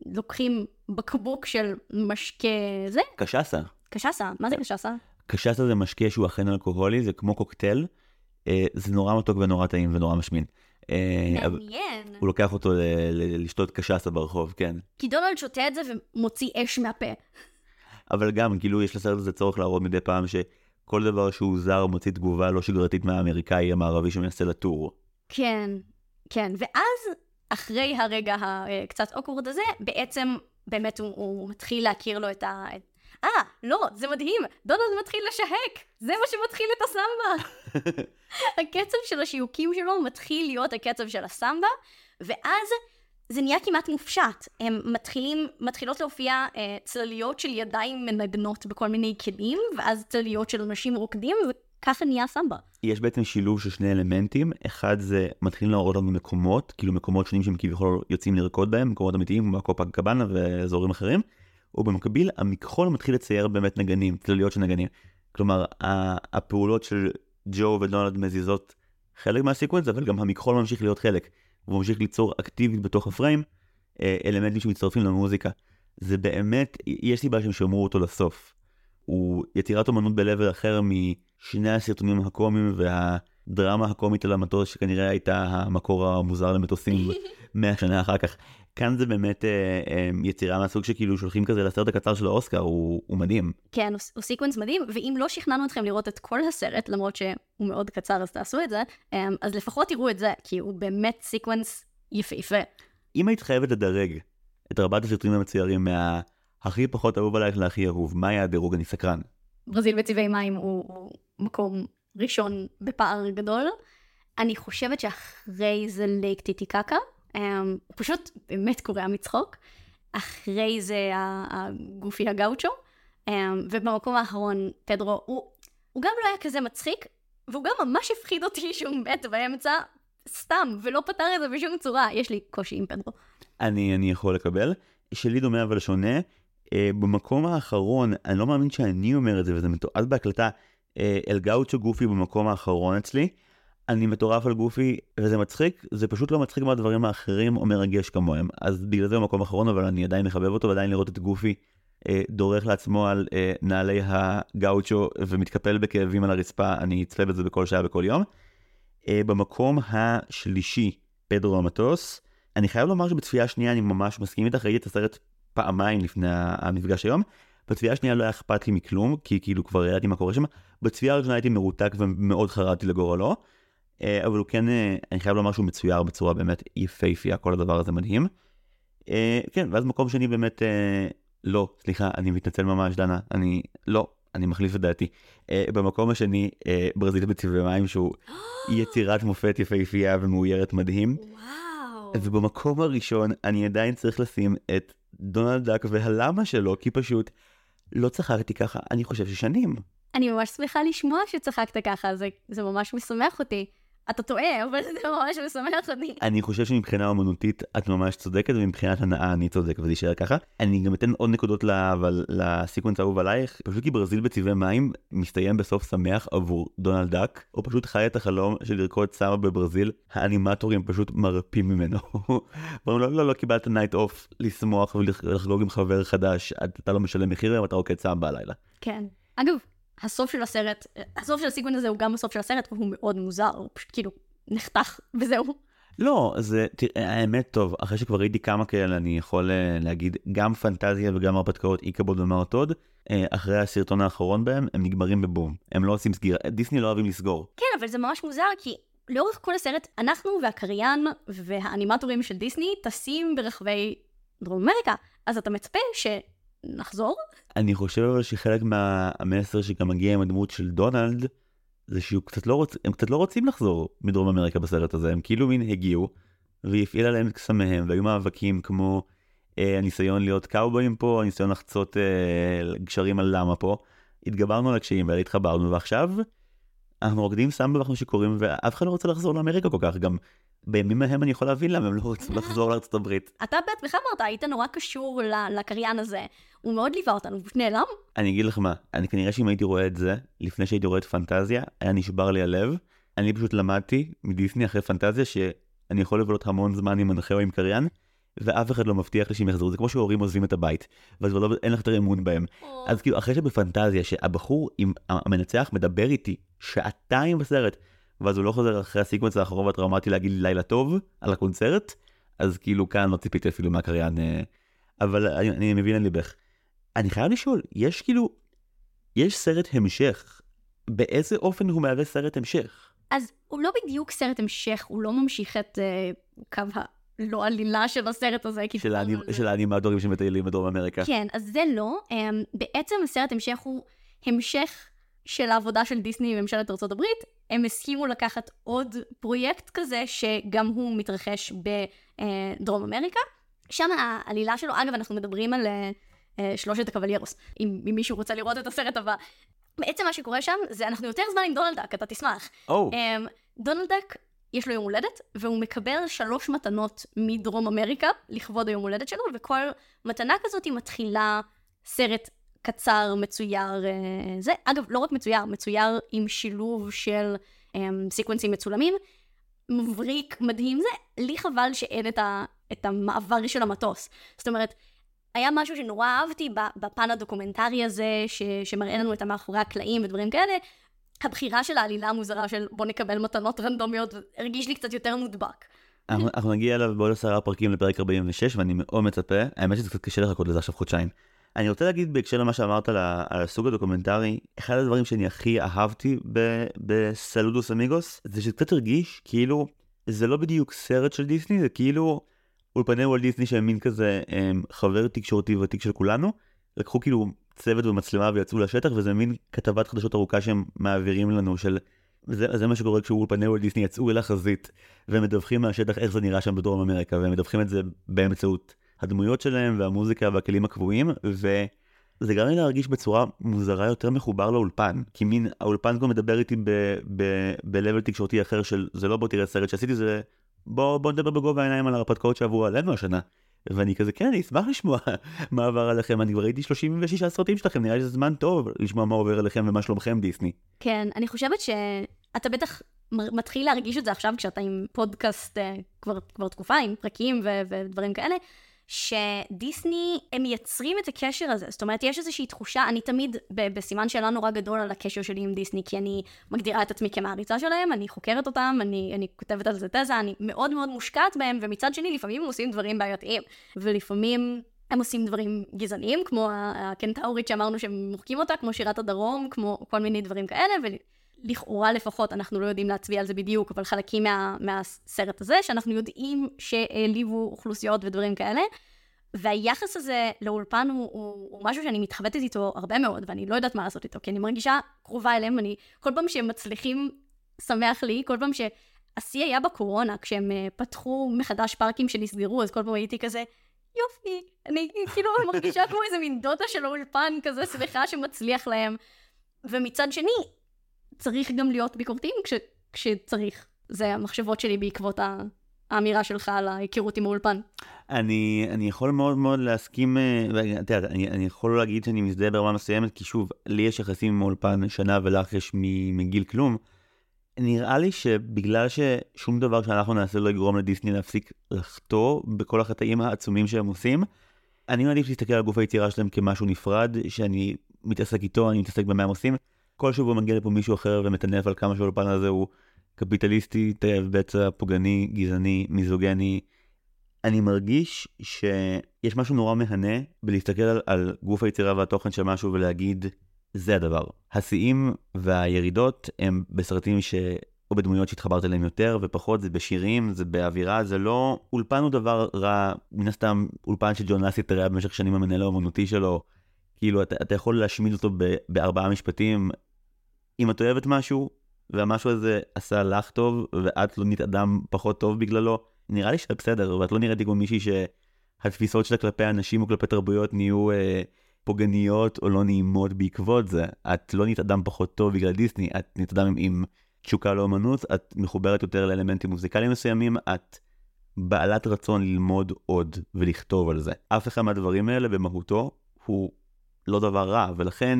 Speaker 1: לוקחים בקבוק של משקה זה?
Speaker 2: קשסה.
Speaker 1: קשסה, מה זה קשסה?
Speaker 2: קשסה זה משקה שהוא אכן אלכוהולי, זה כמו קוקטייל. אה, זה נורא מתוק ונורא טעים ונורא משמין.
Speaker 1: אה, מעניין.
Speaker 2: הוא לוקח אותו לשתות קשסה ברחוב, כן.
Speaker 1: כי דונלד שותה את זה ומוציא אש מהפה.
Speaker 2: אבל גם, כאילו, יש לסרט הזה צורך להראות מדי פעם שכל דבר שהוא זר מוציא תגובה לא שגרתית מהאמריקאי המערבי שמנסה לטור.
Speaker 1: כן, כן. ואז, אחרי הרגע הקצת אוקוורד הזה, בעצם באמת הוא, הוא מתחיל להכיר לו את ה... אה, לא, זה מדהים, דונלד מתחיל לשהק, זה מה שמתחיל את הסמבה. הקצב של השיוקים שלו מתחיל להיות הקצב של הסמבה, ואז זה נהיה כמעט מופשט. הם מתחילים, מתחילות להופיע אה, צלליות של ידיים מנגנות בכל מיני כלים, ואז צלליות של אנשים רוקדים, וככה נהיה סמבה.
Speaker 2: יש בעצם שילוב של שני אלמנטים, אחד זה מתחילים להראות לנו מקומות, כאילו מקומות שונים שהם כביכול יוצאים לרקוד בהם, מקומות אמיתיים כמו הקופה קבאנה ואזורים אחרים. ובמקביל המכחול מתחיל לצייר באמת נגנים, כלליות של נגנים. כלומר, הפעולות של ג'ו ודונלד מזיזות חלק מהסיקוונס, אבל גם המכחול ממשיך להיות חלק. הוא ממשיך ליצור אקטיבית בתוך הפריים אה, אלמנטים שמצטרפים למוזיקה. זה באמת, יש סיבה שהם שמרו אותו לסוף. הוא יצירת אומנות ב-level אחר משני הסרטונים הקומיים והדרמה הקומית על המטוס שכנראה הייתה המקור המוזר למטוסים 100 שנה אחר כך. כאן זה באמת אה, אה, יצירה מהסוג שכאילו שולחים כזה לסרט הקצר של האוסקר, הוא, הוא מדהים.
Speaker 1: כן, הוא, הוא סיקוונס מדהים, ואם לא שכנענו אתכם לראות את כל הסרט, למרות שהוא מאוד קצר אז תעשו את זה, אה, אז לפחות תראו את זה, כי הוא באמת סיקוונס יפהפה.
Speaker 2: אם היית חייבת לדרג את ארבעת הסרטונים המצוירים מהכי פחות אהוב עלייך להכי אהוב, מה היה הדירוג? אני סקרן.
Speaker 1: ברזיל בצבעי מים הוא, הוא מקום ראשון בפער גדול. אני חושבת שאחרי זה לייק טיטיקקה, הוא פשוט באמת קורע מצחוק. אחרי זה הגופי הגאוצ'ו, um, ובמקום האחרון פדרו, הוא, הוא גם לא היה כזה מצחיק, והוא גם ממש הפחיד אותי שהוא מת באמצע, סתם, ולא פתר את זה בשום צורה. יש לי קושי עם פדרו.
Speaker 2: אני, אני יכול לקבל. שלי דומה אבל שונה. Uh, במקום האחרון, אני לא מאמין שאני אומר את זה, וזה מתועד בהקלטה, uh, אל גאוצ'ו גופי במקום האחרון אצלי. אני מטורף על גופי, וזה מצחיק, זה פשוט לא מצחיק מהדברים האחרים או מרגש כמוהם. אז בגלל זה במקום האחרון, אבל אני עדיין מחבב אותו, ועדיין לראות את גופי אה, דורך לעצמו על אה, נעלי הגאוצ'ו ומתקפל בכאבים על הרצפה, אני אצפה בזה בכל שעה בכל יום. אה, במקום השלישי, פדרו המטוס, אני חייב לומר שבצפייה השנייה אני ממש מסכים איתך, ראיתי את הסרט פעמיים לפני המפגש היום. בצפייה השנייה לא היה אכפת לי מכלום, כי כאילו כבר ידעתי מה קורה שם. בצפייה הראשונה הייתי מרותק ומאוד חרדתי לגורלו. אה, אבל הוא כן, אה, אני חייב לומר שהוא מצויר בצורה באמת יפהפייה, כל הדבר הזה מדהים. אה, כן, ואז מקום שני באמת, לא, סליחה, אני מתנצל ממש, דנה, אני, לא, אני מחליף את דעתי. במקום השני, ברזיל בצבעי מים, שהוא יצירת מופת יפהפייה ומאוירת מדהים.
Speaker 1: וואו.
Speaker 2: ובמקום הראשון, אני עדיין צריך לשים את דונלד דאק והלמה שלו, כי פשוט לא צחקתי ככה, אני חושב ששנים.
Speaker 1: אני ממש שמחה לשמוע שצחקת ככה, זה, זה ממש משמח אותי. אתה טועה, אבל זה ממש משמח אותי.
Speaker 2: אני חושב שמבחינה אומנותית את ממש צודקת, ומבחינת הנאה אני צודק, וזה יישאר ככה. אני גם אתן עוד נקודות לסיקוונס האהוב עלייך, פשוט כי ברזיל בצבעי מים מסתיים בסוף שמח עבור דונלד דאק, הוא פשוט חי את החלום של לרקוד סמבה בברזיל, האנימטורים פשוט מרפים ממנו. אומרים לו, לא, לא קיבלת night off לשמוח ולחגוג עם חבר חדש, אתה לא משלם מחיר אם אתה רוקד סמבה בלילה.
Speaker 1: כן. אגב, הסוף של הסרט, הסוף של הסיגון הזה הוא גם הסוף של הסרט, והוא מאוד מוזר, הוא פשוט כאילו נחתך וזהו.
Speaker 2: לא, זה, תראה, האמת טוב, אחרי שכבר ראיתי כמה כאלה, אני יכול uh, להגיד, גם פנטזיה וגם הרפתקאות איקבוד ומרתוד, uh, אחרי הסרטון האחרון בהם, הם נגמרים בבום. הם לא עושים סגירה, דיסני לא אוהבים לסגור.
Speaker 1: כן, אבל זה ממש מוזר, כי לאורך כל הסרט, אנחנו והקריין והאנימטורים של דיסני טסים ברחבי דרום אמריקה, אז אתה מצפה שנחזור,
Speaker 2: אני חושב אבל שחלק מהמסר שגם מגיע עם הדמות של דונלד, זה שהם קצת לא, רוצ... קצת לא רוצים לחזור מדרום אמריקה בסרט הזה, הם כאילו מין הגיעו, והפעילה להם את קסמיהם, והיו מאבקים כמו אה, הניסיון להיות קאובויים פה, הניסיון לחצות אה, גשרים על למה פה, התגברנו על הקשיים והתחברנו, התחברנו, ועכשיו אנחנו רוקדים סמבה ואנחנו שיכורים, ואף אחד לא רוצה לחזור לאמריקה כל כך, גם בימים ההם אני יכול להבין למה הם לא רוצים לחזור לארצות הברית.
Speaker 1: אתה בעצמך אמרת, היית נורא קשור לקריין הזה. הוא מאוד ליווה אותנו, הוא נעלם.
Speaker 2: אני אגיד לך מה, אני כנראה שאם הייתי רואה את זה, לפני שהייתי רואה את פנטזיה, היה נשבר לי הלב. אני פשוט למדתי מדיסני אחרי פנטזיה שאני יכול לבלות המון זמן עם מנחה או עם קריין, ואף אחד לא מבטיח לי שהם יחזרו, זה כמו שהורים עוזבים את הבית, ואז לא, אין לך יותר אמון בהם. אז כאילו, אחרי שבפנטזיה, שהבחור עם המנצח מדבר איתי שעתיים בסרט, ואז הוא לא חוזר אחרי הסיקוונס האחרון והטראומטי להגיד לי לילה טוב על הקונצרט, אז כאילו כאן לא ציפיתי אפילו מהקריין, אה, אבל אני, אני מבין על ליבך. אני חייב לשאול, יש כאילו, יש סרט המשך, באיזה אופן הוא מהווה סרט המשך?
Speaker 1: אז הוא לא בדיוק סרט המשך, הוא לא ממשיך את uh, קו הלא עלילה של הסרט הזה.
Speaker 2: של, האני, זה... של האנימטורים שמטיילים בדרום אמריקה.
Speaker 1: כן, אז זה לא. Um, בעצם הסרט המשך הוא המשך של העבודה של דיסני וממשלת ארה"ב, הם הסכימו לקחת עוד פרויקט כזה, שגם הוא מתרחש בדרום אמריקה. שם העלילה שלו, אגב, אנחנו מדברים על uh, שלושת הקבליירוס, אם, אם מישהו רוצה לראות את הסרט הבא. בעצם מה שקורה שם, זה אנחנו יותר זמן עם דונלד דאק, אתה תשמח.
Speaker 2: Oh.
Speaker 1: דונלד דאק, יש לו יום הולדת, והוא מקבל שלוש מתנות מדרום אמריקה לכבוד היום הולדת שלו, וכל מתנה כזאת היא מתחילה סרט קצר, מצויר, אה, זה. אגב, לא רק מצויר, מצויר עם שילוב של אה, סיקוונסים מצולמים. מבריק, מדהים זה. לי חבל שאין את, ה, את המעבר של המטוס. זאת אומרת, היה משהו שנורא אהבתי בפן הדוקומנטרי הזה, ש, שמראה לנו את המאחורי הקלעים ודברים כאלה. הבחירה של העלילה המוזרה של בוא נקבל מתנות רנדומיות הרגיש לי קצת יותר מודבק.
Speaker 2: אנחנו נגיע אליו בעוד עשרה פרקים לפרק 46, ואני מאוד מצפה. האמת שזה קצת קשה לחכות לזה עכשיו חודשיים. אני רוצה להגיד בהקשר למה שאמרת על הסוג הדוקומנטרי, אחד הדברים שאני הכי אהבתי בסלודוס אמיגוס, זה שקצת הרגיש כאילו זה לא בדיוק סרט של דיסני, זה כאילו אולפני וולט דיסני שהם מין כזה הם, חבר תקשורתי ותיק של כולנו, לקחו כאילו צוות ומצלמה ויצאו לשטח וזה מין כתבת חדשות ארוכה שהם מעבירים לנו של... זה, זה מה שקורה כשאולפני וולט דיסני יצאו אל החזית ומדווחים מהשטח איך זה נראה שם בדרום אמריקה והם מדווחים את זה באמצעות הדמויות שלהם והמוזיקה והכלים הקבועים וזה גרם לי להרגיש בצורה מוזרה יותר מחובר לאולפן כי מין האולפן כבר מדבר איתי ב-level תקשורתי אחר של זה לא בוא תראה סרט שעשיתי זה בוא בוא נדבר בגובה העיניים על ההרפתקאות שעברו עלינו השנה. ואני כזה כן אני אשמח לשמוע מה עבר עליכם אני כבר ראיתי 36 סרטים שלכם נראה לי שזה זמן טוב לשמוע מה עובר עליכם ומה שלומכם דיסני.
Speaker 1: כן, אני חושבת שאתה בטח מתחיל להרגיש את זה עכשיו כשאתה עם פודקאסט אה, כבר, כבר תקופה, עם פרקים ו- ודברים כאלה, שדיסני, הם מייצרים את הקשר הזה. זאת אומרת, יש איזושהי תחושה, אני תמיד בסימן שאלה נורא גדול על הקשר שלי עם דיסני, כי אני מגדירה את עצמי כמעריצה שלהם, אני חוקרת אותם, אני, אני כותבת על זה תזה, אני מאוד מאוד מושקעת בהם, ומצד שני, לפעמים הם עושים דברים בעייתיים, ולפעמים... הם עושים דברים גזעניים, כמו הקנטאורית שאמרנו שהם מוחקים אותה, כמו שירת הדרום, כמו כל מיני דברים כאלה, ולכאורה לפחות, אנחנו לא יודעים להצביע על זה בדיוק, אבל חלקים מה, מהסרט הזה, שאנחנו יודעים שהעליבו אוכלוסיות ודברים כאלה. והיחס הזה לאולפן הוא, הוא, הוא משהו שאני מתחבטת איתו הרבה מאוד, ואני לא יודעת מה לעשות איתו, כי אני מרגישה קרובה אליהם, אני כל פעם שהם מצליחים, שמח לי, כל פעם שהשיא היה בקורונה, כשהם uh, פתחו מחדש פארקים שנסגרו, אז כל פעם הייתי כזה, יופי, אני כאילו מרגישה כמו איזה מין דודה של האולפן כזה, שמחה שמצליח להם. ומצד שני, צריך גם להיות ביקורתיים כש, כשצריך. זה המחשבות שלי בעקבות ה- האמירה שלך על ההיכרות עם האולפן.
Speaker 2: אני, אני יכול מאוד מאוד להסכים, אה, ואת יודעת, אני, אני יכול להגיד שאני מזדהה ברמה מסוימת, כי שוב, לי יש יחסים עם האולפן שנה ולך יש מגיל כלום. נראה לי שבגלל ששום דבר שאנחנו נעשה לא יגרום לדיסני להפסיק לחטוא בכל החטאים העצומים שהם עושים, אני מעדיף להסתכל על גוף היצירה שלהם כמשהו נפרד, שאני מתעסק איתו, אני מתעסק במה הם עושים. כל שבוע מגיע לפה מישהו אחר ומטנף על כמה שהאולפן הזה הוא קפיטליסטי, תאב בצע, פוגעני, גזעני, מיזוגני. אני מרגיש שיש משהו נורא מהנה בלהסתכל על, על גוף היצירה והתוכן של משהו ולהגיד, זה הדבר. השיאים והירידות הם בסרטים ש... או בדמויות שהתחברת אליהם יותר ופחות, זה בשירים, זה באווירה, זה לא... אולפן הוא דבר רע, מן הסתם אולפן שג'ון לסיטר היה במשך שנים המנהל האומנותי שלו, כאילו אתה, אתה יכול להשמיד אותו ב, בארבעה משפטים. אם את אוהבת משהו, והמשהו הזה עשה לך טוב, ואת לא נהיית אדם פחות טוב בגללו, נראה לי שאת בסדר, ואת לא נראית כמו מישהי שהתפיסות שלה כלפי אנשים או כלפי תרבויות נהיו אה, פוגעניות או לא נעימות בעקבות זה. את לא נהיית אדם פחות טוב בגלל דיסני, את נהיית אדם עם, עם תשוקה לאמנות, את מחוברת יותר לאלמנטים מוזיקליים מסוימים, את בעלת רצון ללמוד עוד ולכתוב על זה. אף אחד מהדברים האלה במהותו הוא לא דבר רע, ולכן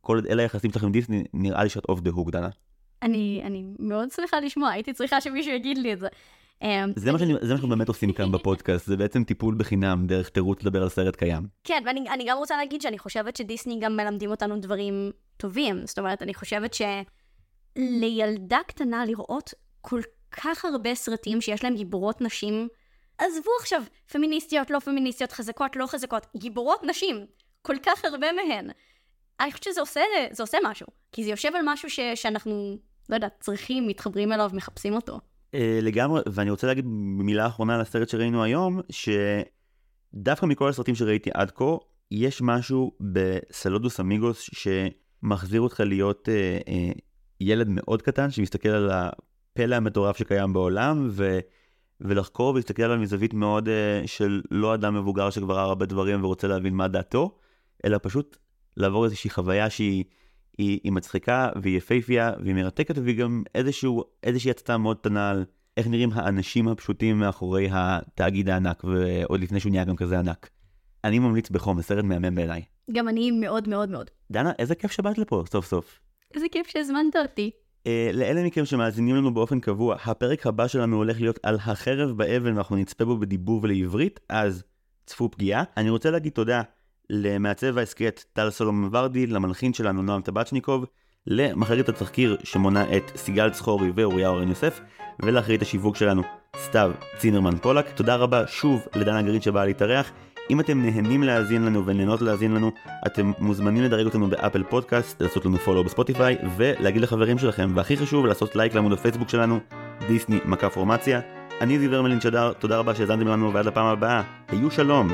Speaker 2: כל אלה היחסים שלכם עם דיסני, נראה לי שאת אוף דה הוק, דנה.
Speaker 1: אני, אני מאוד שמחה לשמוע, הייתי צריכה שמישהו יגיד לי את זה. אמ,
Speaker 2: זה מה, שאנחנו באמת עושים כאן בפודקאסט, זה בעצם טיפול בחינם דרך תירוץ לדבר על סרט קיים.
Speaker 1: כן, ואני אני גם רוצה להגיד שאני חושבת שדיסני גם מלמדים אותנו דברים טובים. זאת אומרת, אני חושבת שלילדה קטנה לראות כל כך הרבה סרטים שיש להם גיבורות נשים, עזבו עכשיו פמיניסטיות, לא פמיניסטיות, חזקות, לא חזקות, גיבורות נשים, כל כך הרבה מהן. אני חושבת שזה עושה, זה עושה משהו, כי זה יושב על משהו ש, שאנחנו, לא יודעת, צריכים, מתחברים אליו, מחפשים אותו.
Speaker 2: אה, לגמרי, ואני רוצה להגיד במילה אחרונה על הסרט שראינו היום, שדווקא מכל הסרטים שראיתי עד כה, יש משהו בסלודוס אמיגוס שמחזיר אותך להיות אה, אה, ילד מאוד קטן שמסתכל על הפלא המטורף שקיים בעולם, ו... ולחקור ולהסתכל עליו מזווית מאוד uh, של לא אדם מבוגר שכבר ראה הרבה דברים ורוצה להבין מה דעתו, אלא פשוט לעבור איזושהי חוויה שהיא היא, היא מצחיקה והיא יפייפייה והיא מרתקת והיא גם איזשהו, איזושהי הצטה מאוד קטנה על איך נראים האנשים הפשוטים מאחורי התאגיד הענק ועוד לפני שהוא נהיה גם כזה ענק. אני ממליץ בחום, זה סרט מהמם בעיניי.
Speaker 1: גם אני מאוד מאוד מאוד.
Speaker 2: דנה, איזה כיף שבאת לפה סוף סוף.
Speaker 1: איזה כיף שהזמנת אותי.
Speaker 2: Uh, לאלה מכם שמאזינים לנו באופן קבוע, הפרק הבא שלנו הולך להיות על החרב באבן ואנחנו נצפה בו בדיבור ולעברית, אז צפו פגיעה. אני רוצה להגיד תודה למעצב ההסכת טל סולומון ורדי, למלחין שלנו נועם טבצ'ניקוב, למחלקת התחקיר שמונה את סיגל צחורי ואוריה אורן יוסף, ולאחראית השיווק שלנו סתיו צינרמן פולק. תודה רבה שוב לדנה גרית שבאה להתארח. אם אתם נהנים להאזין לנו ונהנות להאזין לנו, אתם מוזמנים לדרג אותנו באפל פודקאסט, לעשות לנו פולו בספוטיפיי, ולהגיד לחברים שלכם, והכי חשוב, לעשות לייק לעמוד הפייסבוק שלנו, דיסני מכה פורמציה. אני זיו הרמלין שדר, תודה רבה שהאזנתם לנו ועד לפעם הבאה, היו שלום!